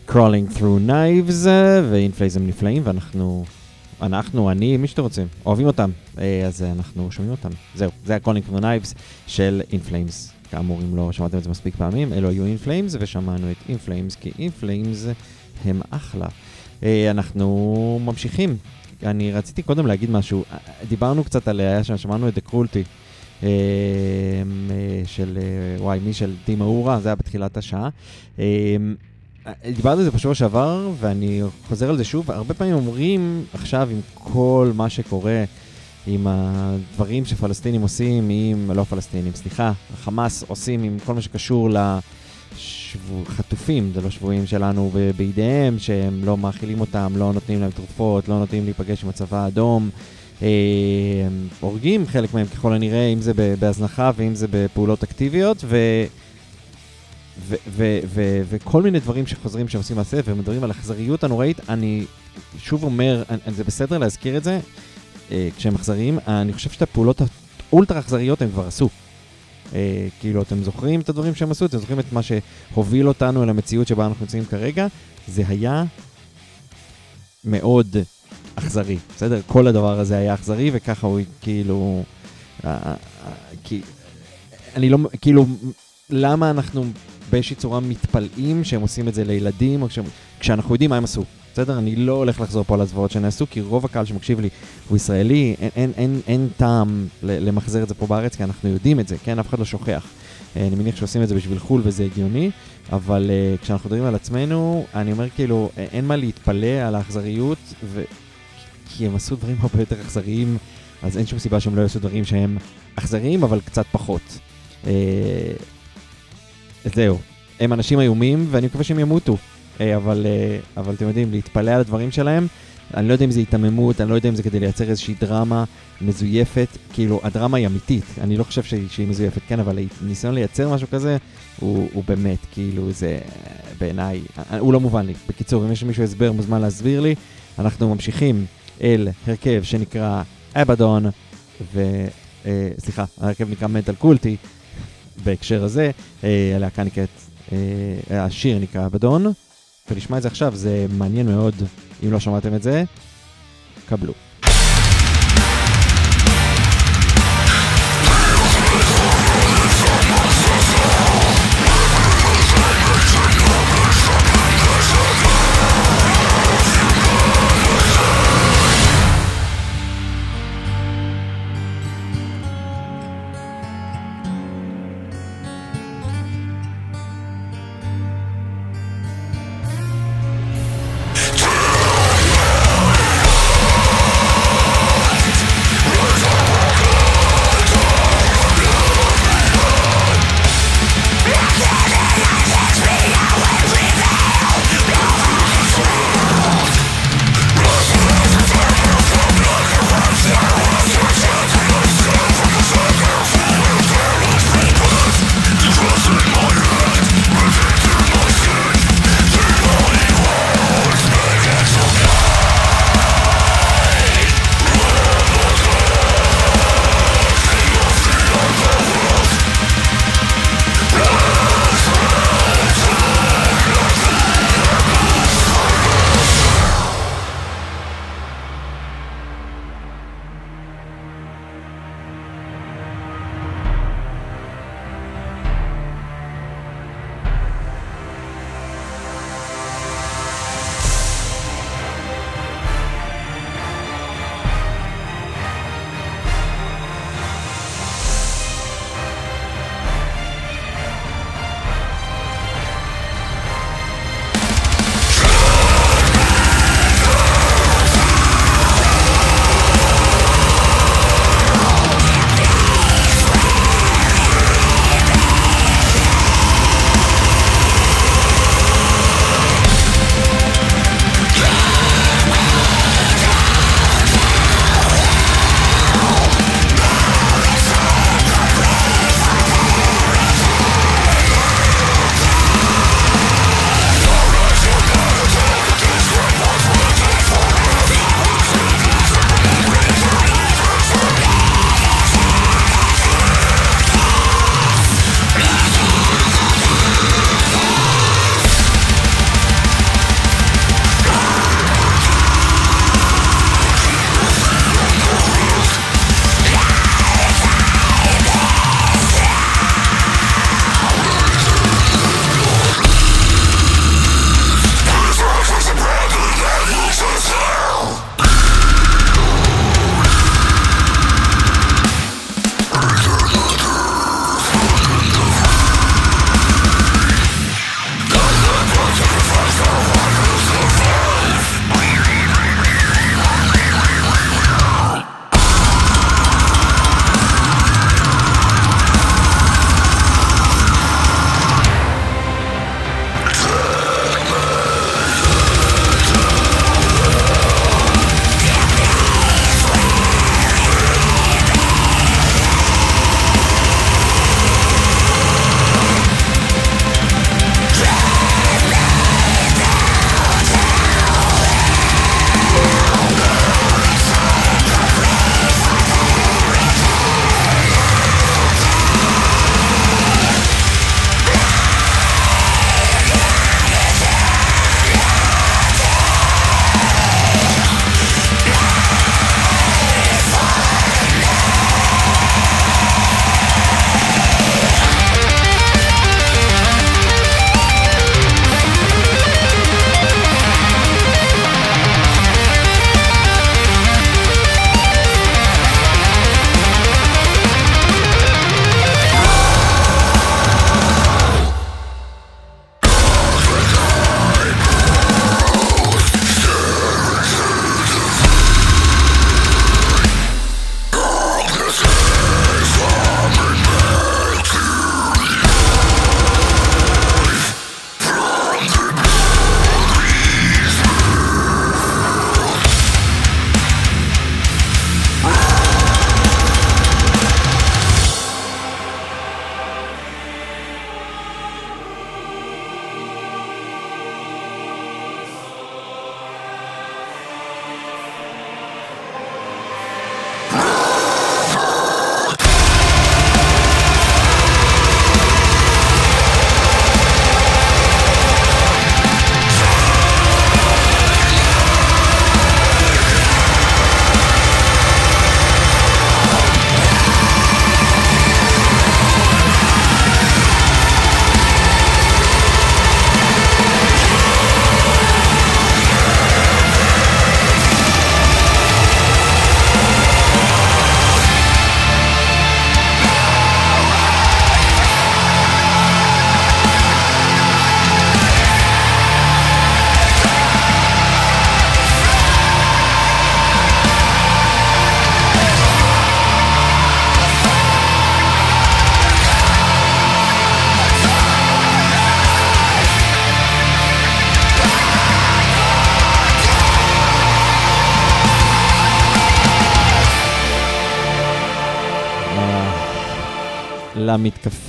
Crawling Through Knives, ו-In Flames הם נפלאים, ואנחנו, אנחנו, אני, מי שאתם רוצים, אוהבים אותם. אה, אז אנחנו שומעים אותם. זהו, זה ה-Crawling Through Knives של Flames. כאמור, אם לא שמעתם את זה מספיק פעמים, אלו היו Flames, ושמענו את Flames, כי Flames הם אחלה. אה, אנחנו ממשיכים. אני רציתי קודם להגיד משהו. אה, דיברנו קצת על, היה שם, שמענו את The Cruelty אה, אה, של, אה, וואי, מי של דימה אורה, זה היה בתחילת השעה. אה, דיברתי על זה בשבוע שעבר, ואני חוזר על זה שוב. הרבה פעמים אומרים עכשיו עם כל מה שקורה, עם הדברים שפלסטינים עושים, עם, לא פלסטינים, סליחה, חמאס עושים עם כל מה שקשור לחטופים, זה לא שבויים שלנו בידיהם, שהם לא מאכילים אותם, לא נותנים להם תרופות, לא נותנים להיפגש עם הצבא האדום. אה, הורגים חלק מהם ככל הנראה, אם זה בהזנחה ואם זה בפעולות אקטיביות, ו- וכל מיני דברים שחוזרים שעושים מעשה ומדברים על אכזריות הנוראית, אני שוב אומר, אני- זה בסדר להזכיר את זה, אה, כשהם אכזריים, אני חושב שאת הפעולות האולטרה אכזריות הם כבר עשו. אה, כאילו, אתם זוכרים את הדברים שהם עשו? אתם זוכרים את מה שהוביל אותנו אל המציאות שבה אנחנו נמצאים כרגע? זה היה מאוד אכזרי, בסדר? כל הדבר הזה היה אכזרי, וככה הוא כאילו... אה, אה, כי... אני לא... כאילו, למה אנחנו באיזושהי צורה מתפלאים שהם עושים את זה לילדים, או כשהם, כשאנחנו יודעים מה הם עשו? בסדר? אני לא הולך לחזור פה על הזוועות שנעשו, כי רוב הקהל שמקשיב לי הוא ישראלי, אין, אין, אין, אין טעם למחזר את זה פה בארץ, כי אנחנו יודעים את זה, כן? אף אחד לא שוכח. אה, אני מניח שעושים את זה בשביל חו"ל וזה הגיוני, אבל uh, כשאנחנו מדברים על עצמנו, אני אומר כאילו, אה, אין מה להתפלא על האכזריות, ו... כי הם עשו דברים הרבה יותר אכזריים, אז אין שום סיבה שהם לא יעשו דברים שהם אכזריים, אבל קצת פחות. אה, זהו, הם אנשים איומים, ואני מקווה שהם ימותו. אה, אבל, אה, אבל אתם יודעים, להתפלא על הדברים שלהם, אני לא יודע אם זה היתממות, אני לא יודע אם זה כדי לייצר איזושהי דרמה מזויפת, כאילו, הדרמה היא אמיתית, אני לא חושב שהיא, שהיא מזויפת, כן, אבל הניסיון לייצר משהו כזה, הוא, הוא באמת, כאילו, זה בעיניי, הוא לא מובן לי. בקיצור, אם יש למישהו הסבר, מוזמן להסביר לי. אנחנו ממשיכים אל הרכב שנקרא אבדון, ו... אה, סליחה, ההרכב נקרא מנטל קולטי, בהקשר הזה, אה, הלהקה נקראת, אה, השיר נקרא אבדון, ונשמע את זה עכשיו, זה מעניין מאוד, אם לא שמעתם את זה, קבלו.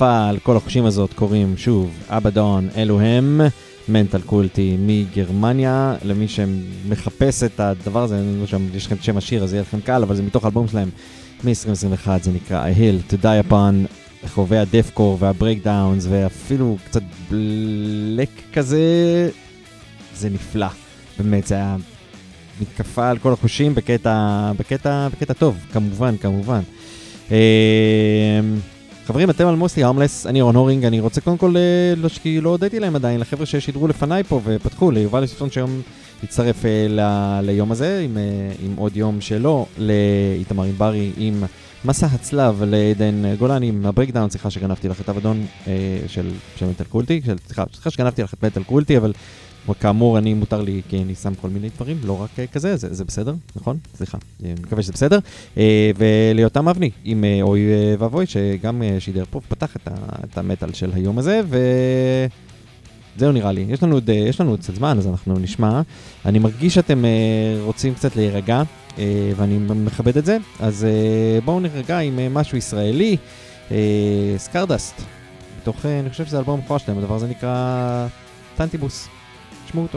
למתקפה על כל החושים הזאת קוראים שוב אבדון, אלו הם מנטל קולטי מגרמניה. למי שמחפש את הדבר הזה, אני לא שם, יש לכם את שם השיר אז יהיה לכם קל, אבל זה מתוך האלבום שלהם מ-2021, זה נקרא A Hill to Die Upon. חווה הדפקור והברייקדאונס ואפילו קצת בלק כזה, זה נפלא. באמת, זה היה מתקפה על כל החושים בקטע, בקטע, בקטע טוב, כמובן, כמובן. חברים, אתם על Mostly Harmless, אני רון הורינג, אני רוצה קודם כל, אה, לא, כי לא הודיתי להם עדיין, לחבר'ה ששידרו לפניי פה ופתחו, ליובל יוספון שהיום הצטרף אה, ליום הזה, עם, אה, עם עוד יום שלו, לאיתמר ענברי, עם מסע הצלב, לעדן גולני, עם ה Breakdown, סליחה שגנבתי לך את אבדון אה, של, מטל קולטי, סליחה שגנבתי לך את מטל קולטי, אבל כאמור, אני מותר לי, כי אני שם כל מיני דברים, לא רק אה, כזה, זה, זה בסדר, נכון? סליחה, אה, אני מקווה שזה בסדר. אה, וליותם אבני, עם אוי ואבוי, שגם שידר פה, פתח את, את המטאל של היום הזה, ו... זהו נראה לי, יש לנו, עוד, יש לנו עוד קצת זמן, אז אנחנו נשמע. אני מרגיש שאתם רוצים קצת להירגע, ואני מכבד את זה, אז בואו נירגע עם משהו ישראלי, סקרדסט. בתוך, אה, אני חושב שזה אלבום בכורה שלהם, הדבר הזה נקרא טנטיבוס. תשמעו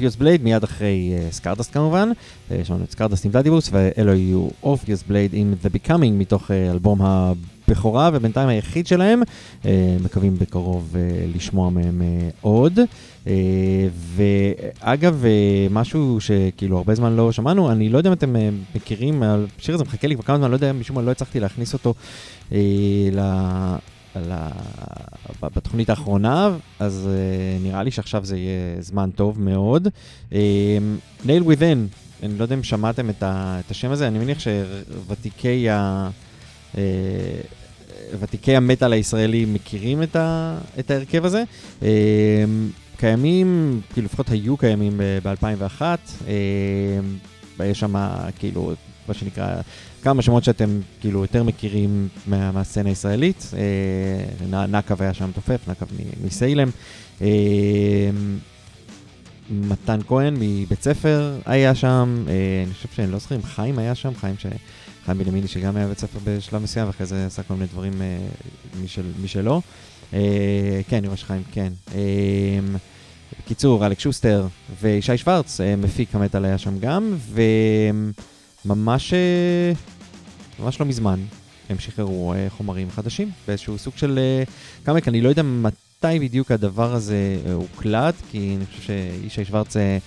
היו אורפיוס בלייד, מיד אחרי סקרדסט כמובן. אה, שמענו את סקרדסט עם ולדיבוס, ואלו היו אורפיוס בלייד עם The Becoming מתוך אה, אלבום הבכורה, ובינתיים היחיד שלהם. מקווים בקרוב לשמוע מהם עוד. ואגב, משהו שכאילו הרבה זמן לא שמענו, אני לא יודע אם אתם מכירים, השיר הזה מחכה לי כבר כמה זמן, לא יודע, משום מה לא הצלחתי להכניס אותו. על ה... ב- בתוכנית האחרונה, אז uh, נראה לי שעכשיו זה יהיה זמן טוב מאוד. Um, Nail Within, אני לא יודע אם שמעתם את, ה... את השם הזה, אני מניח שוותיקי ה... uh, ותיקי המטאל הישראלי מכירים את, ה... את ההרכב הזה. Um, קיימים, כאילו לפחות היו קיימים ב-2001, um, יש שם כאילו, מה שנקרא, כמה שמות שאתם כאילו יותר מכירים מה, מהסצנה הישראלית. אה, נקב היה שם תופף, נקב מסיילם. אה, מתן כהן מבית ספר היה שם, אה, אני חושב שאני לא זוכר אם חיים היה שם, חיים, ש... חיים בנימיני שגם היה בבית ספר בשלב מסוים, ואחרי זה עשה כל מיני דברים אה, משל, משלו. אה, כן, אני רואה שחיים, כן. אה, בקיצור, אלכס שוסטר וישי שוורץ, אה, מפיק המטאל היה שם גם, וממש אה, ממש לא מזמן הם שחררו אה, חומרים חדשים באיזשהו סוג של אה, קאמק. אני לא יודע מתי בדיוק הדבר הזה אה, הוקלט, כי אני חושב שישי שוורץ אה,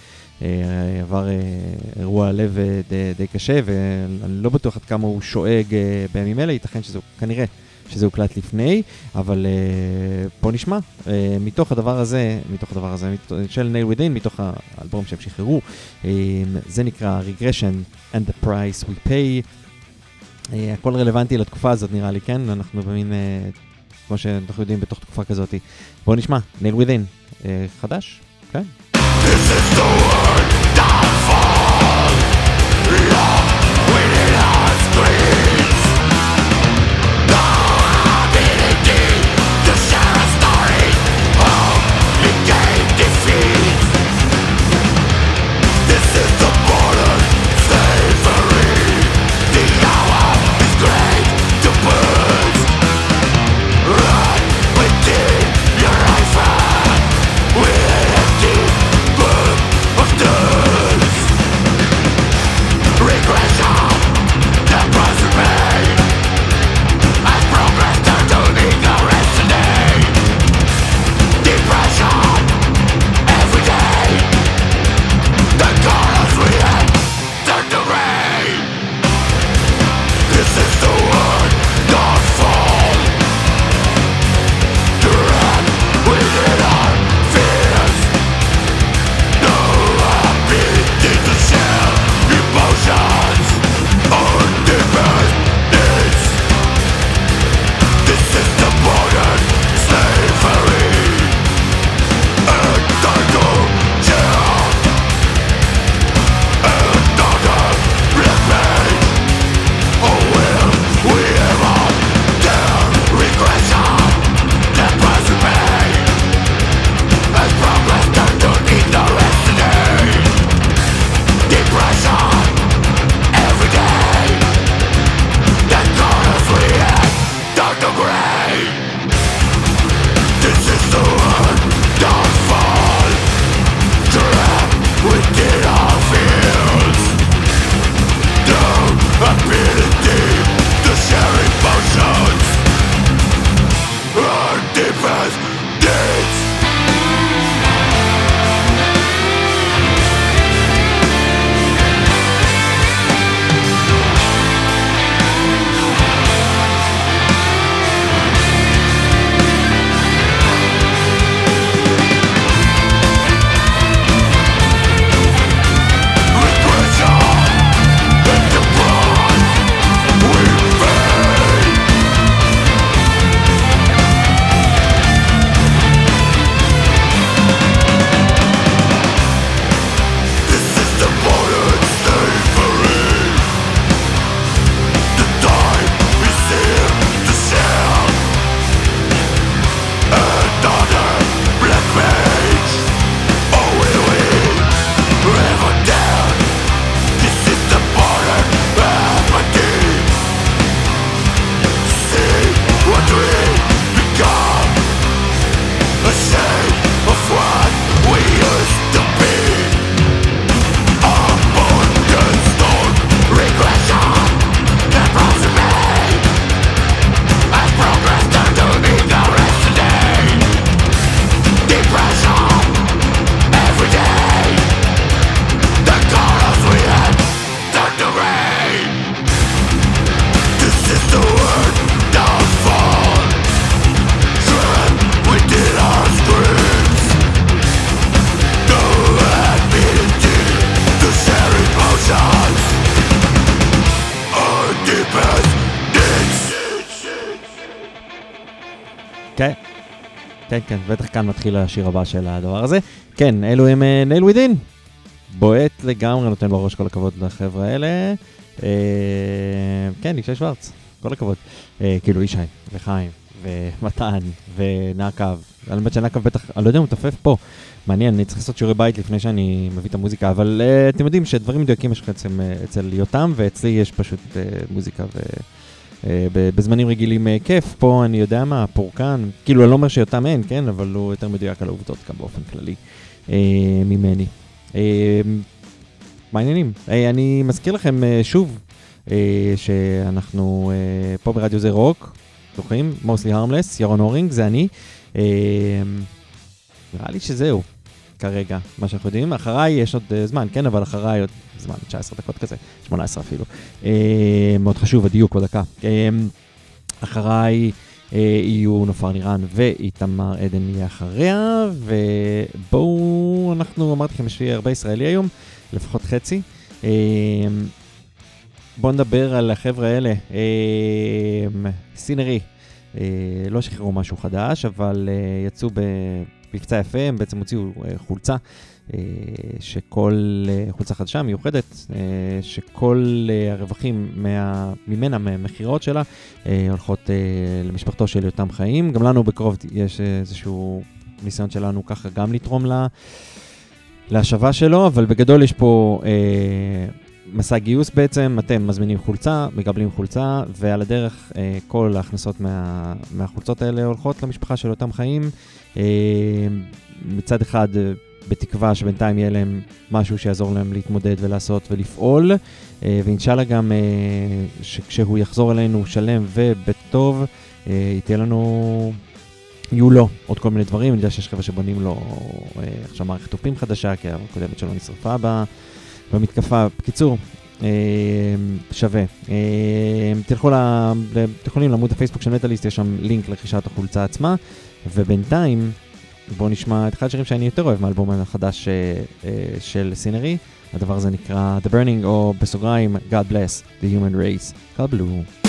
אה, עבר אה, אירוע לב אה, די, די קשה, ואני לא בטוח עד כמה הוא שואג אה, בימים אלה, ייתכן שזה כנראה שזה הוקלט לפני, אבל uh, בוא נשמע uh, מתוך הדבר הזה, מתוך הדבר הזה, של נייל ווידין, מתוך האלבום שהם שחררו, uh, זה נקרא Regression and the Price We Pay. הכל רלוונטי לתקופה הזאת נראה לי, כן? אנחנו במין, כמו שאנחנו יודעים, בתוך תקופה כזאת. בוא נשמע, נייל ווידין, uh, חדש? כן. כן, כן, כן, בטח כאן מתחיל השיר הבא של הדבר הזה. כן, אלו הם נייל ווידין. בועט לגמרי, נותן בראש כל הכבוד לחבר'ה האלה. אה, כן, ישי שוורץ, כל הכבוד. אה, כאילו ישי, וחיים, ומתן, ונעקב. האמת שנעקב בטח, אני לא יודע אם הוא מתופף פה. מעניין, אני צריך לעשות שיעורי בית לפני שאני מביא את המוזיקה, אבל אתם יודעים שדברים מדויקים יש לך אצל, יותם, ואצלי יש פשוט מוזיקה ו... Uh, בזמנים רגילים uh, כיף, פה אני יודע מה, פורקן, כאילו אני לא אומר שיותם אין, כן, אבל הוא יותר מדויק על העובדות גם באופן כללי. אה, ממני. אה, מה העניינים? אה, אני מזכיר לכם אה, שוב אה, שאנחנו אה, פה ברדיו זה רוק, זוכרים? מוסלי הרמלס, ירון הורינג, זה אני. אה, נראה לי שזהו, כרגע, מה שאנחנו יודעים. אחריי יש עוד אה, זמן, כן, אבל אחריי עוד זמן, 19 דקות כזה, 18 אפילו. אה, מאוד חשוב, הדיוק בדקה. אה, אחריי יהיו נופר נירן ואיתמר עדן יהיה אחריה, ובואו, אנחנו, אמרתי לכם, לי הרבה ישראלי היום, לפחות חצי. בואו נדבר על החבר'ה האלה. סינרי, לא שחררו משהו חדש, אבל יצאו במבצע יפה, הם בעצם הוציאו אה, חולצה. אה, שכל אה, חולצה חדשה מיוחדת, שכל הרווחים מה, ממנה, מהמכירות שלה, הולכות למשפחתו של יותם חיים. גם לנו בקרוב יש איזשהו ניסיון שלנו ככה גם לתרום לה, להשבה שלו, אבל בגדול יש פה מסע גיוס בעצם, אתם מזמינים חולצה, מקבלים חולצה, ועל הדרך כל ההכנסות מה, מהחולצות האלה הולכות למשפחה של אותם חיים. אה, מצד אחד, אה, בתקווה שבינתיים יהיה להם משהו שיעזור להם להתמודד ולעשות ולפעול, אה, ואינשאללה גם שכשהוא יחזור אלינו שלם ובטוב, תהיה לנו, יהיו לו עוד כל מיני דברים, אני יודע שיש חבר'ה שבונים לו עכשיו מערכת תופים חדשה, כי הקודמת שלו נשרפה במתקפה. בקיצור, שווה. תלכו. ל- אתם יכולים לעמוד הפייסבוק של מטאליסט, יש שם לינק לרכישת החולצה עצמה, ובינתיים, בואו נשמע את אחד השירים שאני יותר אוהב מהאלבום החדש אה, אה, של סינרי. הדבר הזה נקרא The Burning, או בסוגריים, God Bless, The Human Race. קבלו. Break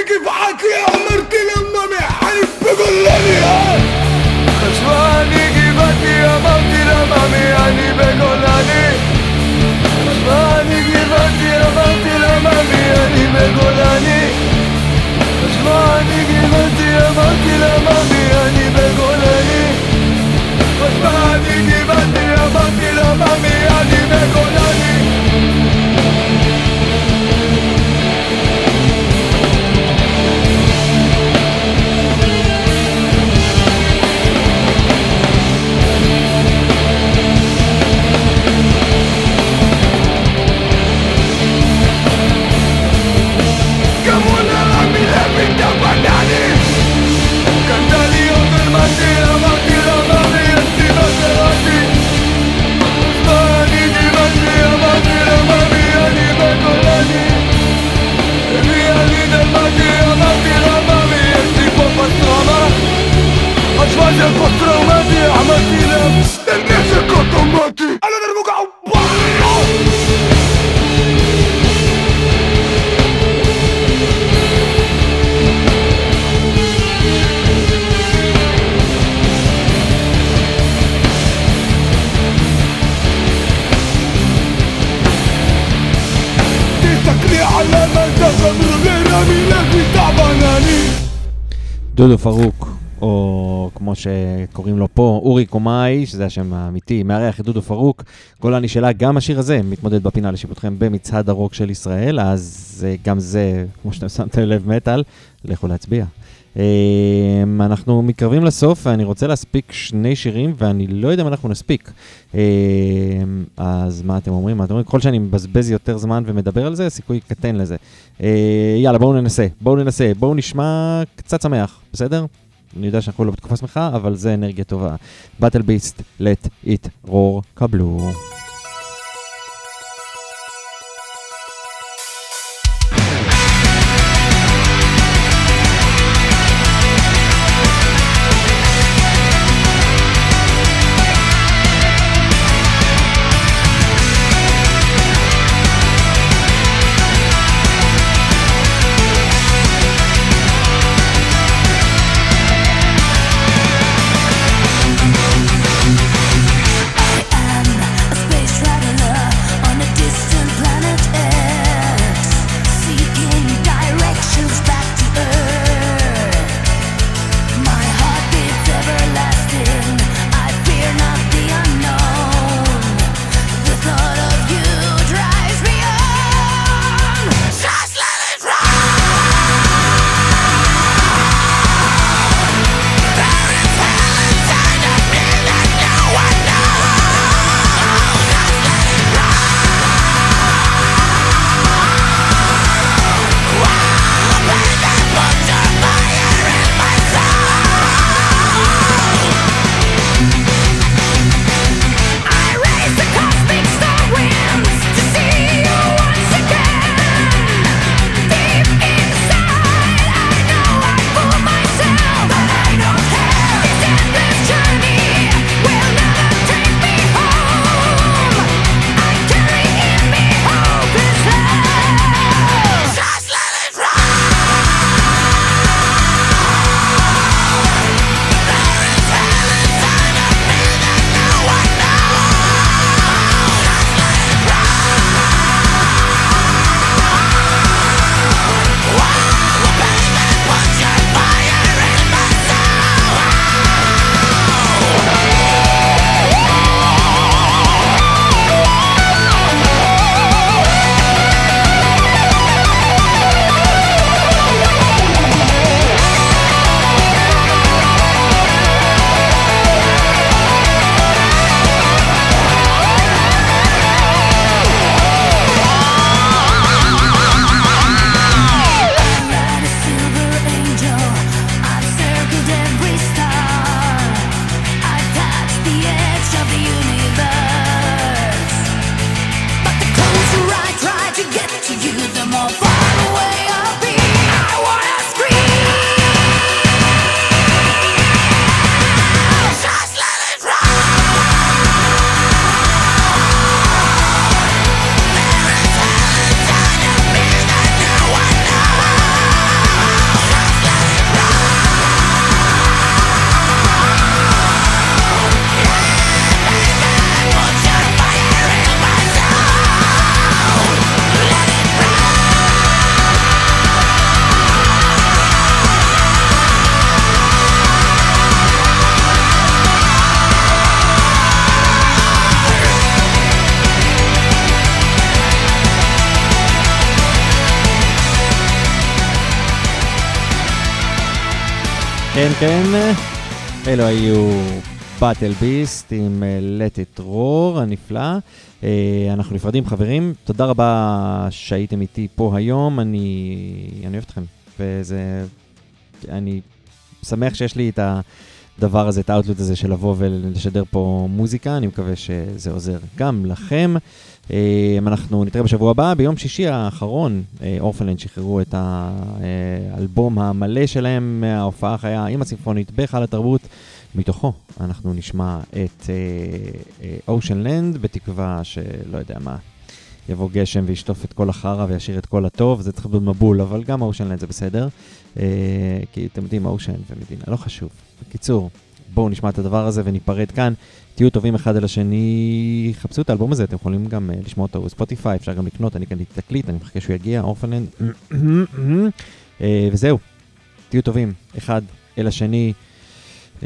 חשבה אני גבעתי, אמרתי לה ממי אני בגולני חשבה אני גבעתי, אמרתי לה ממי אני בגולני חשבה אני גבעתי, אמרתי לה ממי אני בגולני חשבה אני גבעתי, אמרתי לה ממי אני בגולני Ese postromati, amatina, el mese cotomati Alla nervuga un barrio على من تفهم غير ملاك تعبانني دودو فاروق שקוראים לו פה, אורי קומאי, שזה השם האמיתי, מארח את דודו פרוק. גולני שלה, גם השיר הזה מתמודד בפינה לשיפוטכם במצעד הרוק של ישראל, אז אה, גם זה, כמו שאתם שמתם לב, מטאל, לכו להצביע. אה, אנחנו מתקרבים לסוף, ואני רוצה להספיק שני שירים, ואני לא יודע אם אנחנו נספיק. אה, אז מה אתם אומרים? מה אתם אומרים? ככל שאני מבזבז יותר זמן ומדבר על זה, סיכוי קטן לזה. אה, יאללה, בואו ננסה, בואו ננסה, בואו נשמע קצת שמח, בסדר? אני יודע שאנחנו לא בתקופה שמחה, אבל זה אנרגיה טובה. Battle Beast, let it roar, קבלו. כן, אלו היו באטל ביסט עם אה, Let It Roar הנפלא. אה, אנחנו נפרדים חברים, תודה רבה שהייתם איתי פה היום, אני, אני אוהב אתכם, וזה... אני שמח שיש לי את הדבר הזה, את האוטלוט הזה של לבוא ולשדר פה מוזיקה, אני מקווה שזה עוזר גם לכם. אה, אנחנו נתראה בשבוע הבא, ביום שישי האחרון, אה, אורפלנד שחררו את האלבום המלא שלהם, ההופעה החיה עם הסימפונית בהיכל התרבות. מתוכו אנחנו נשמע את אושן לנד, בתקווה שלא יודע מה, יבוא גשם וישטוף את כל החרא וישאיר את כל הטוב, זה צריך להיות מבול, אבל גם אושן לנד זה בסדר. אה, כי אתם יודעים, אושן ומדינה, לא חשוב. בקיצור, בואו נשמע את הדבר הזה וניפרד כאן. תהיו טובים אחד אל השני, חפשו את האלבום הזה, אתם יכולים גם uh, לשמוע אותו בספוטיפיי, אפשר גם לקנות, אני קניתי תקליט, אני מחכה שהוא יגיע, אורפלנד. uh, וזהו, תהיו טובים אחד אל השני, uh,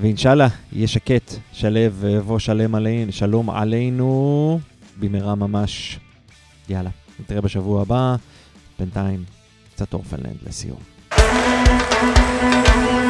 ואינשאללה, יהיה שקט, שלו ובוא שלם עלינו, שלום עלינו, במהרה ממש. יאללה, נתראה בשבוע הבא, בינתיים, קצת אורפלנד לסיום. בלאגן.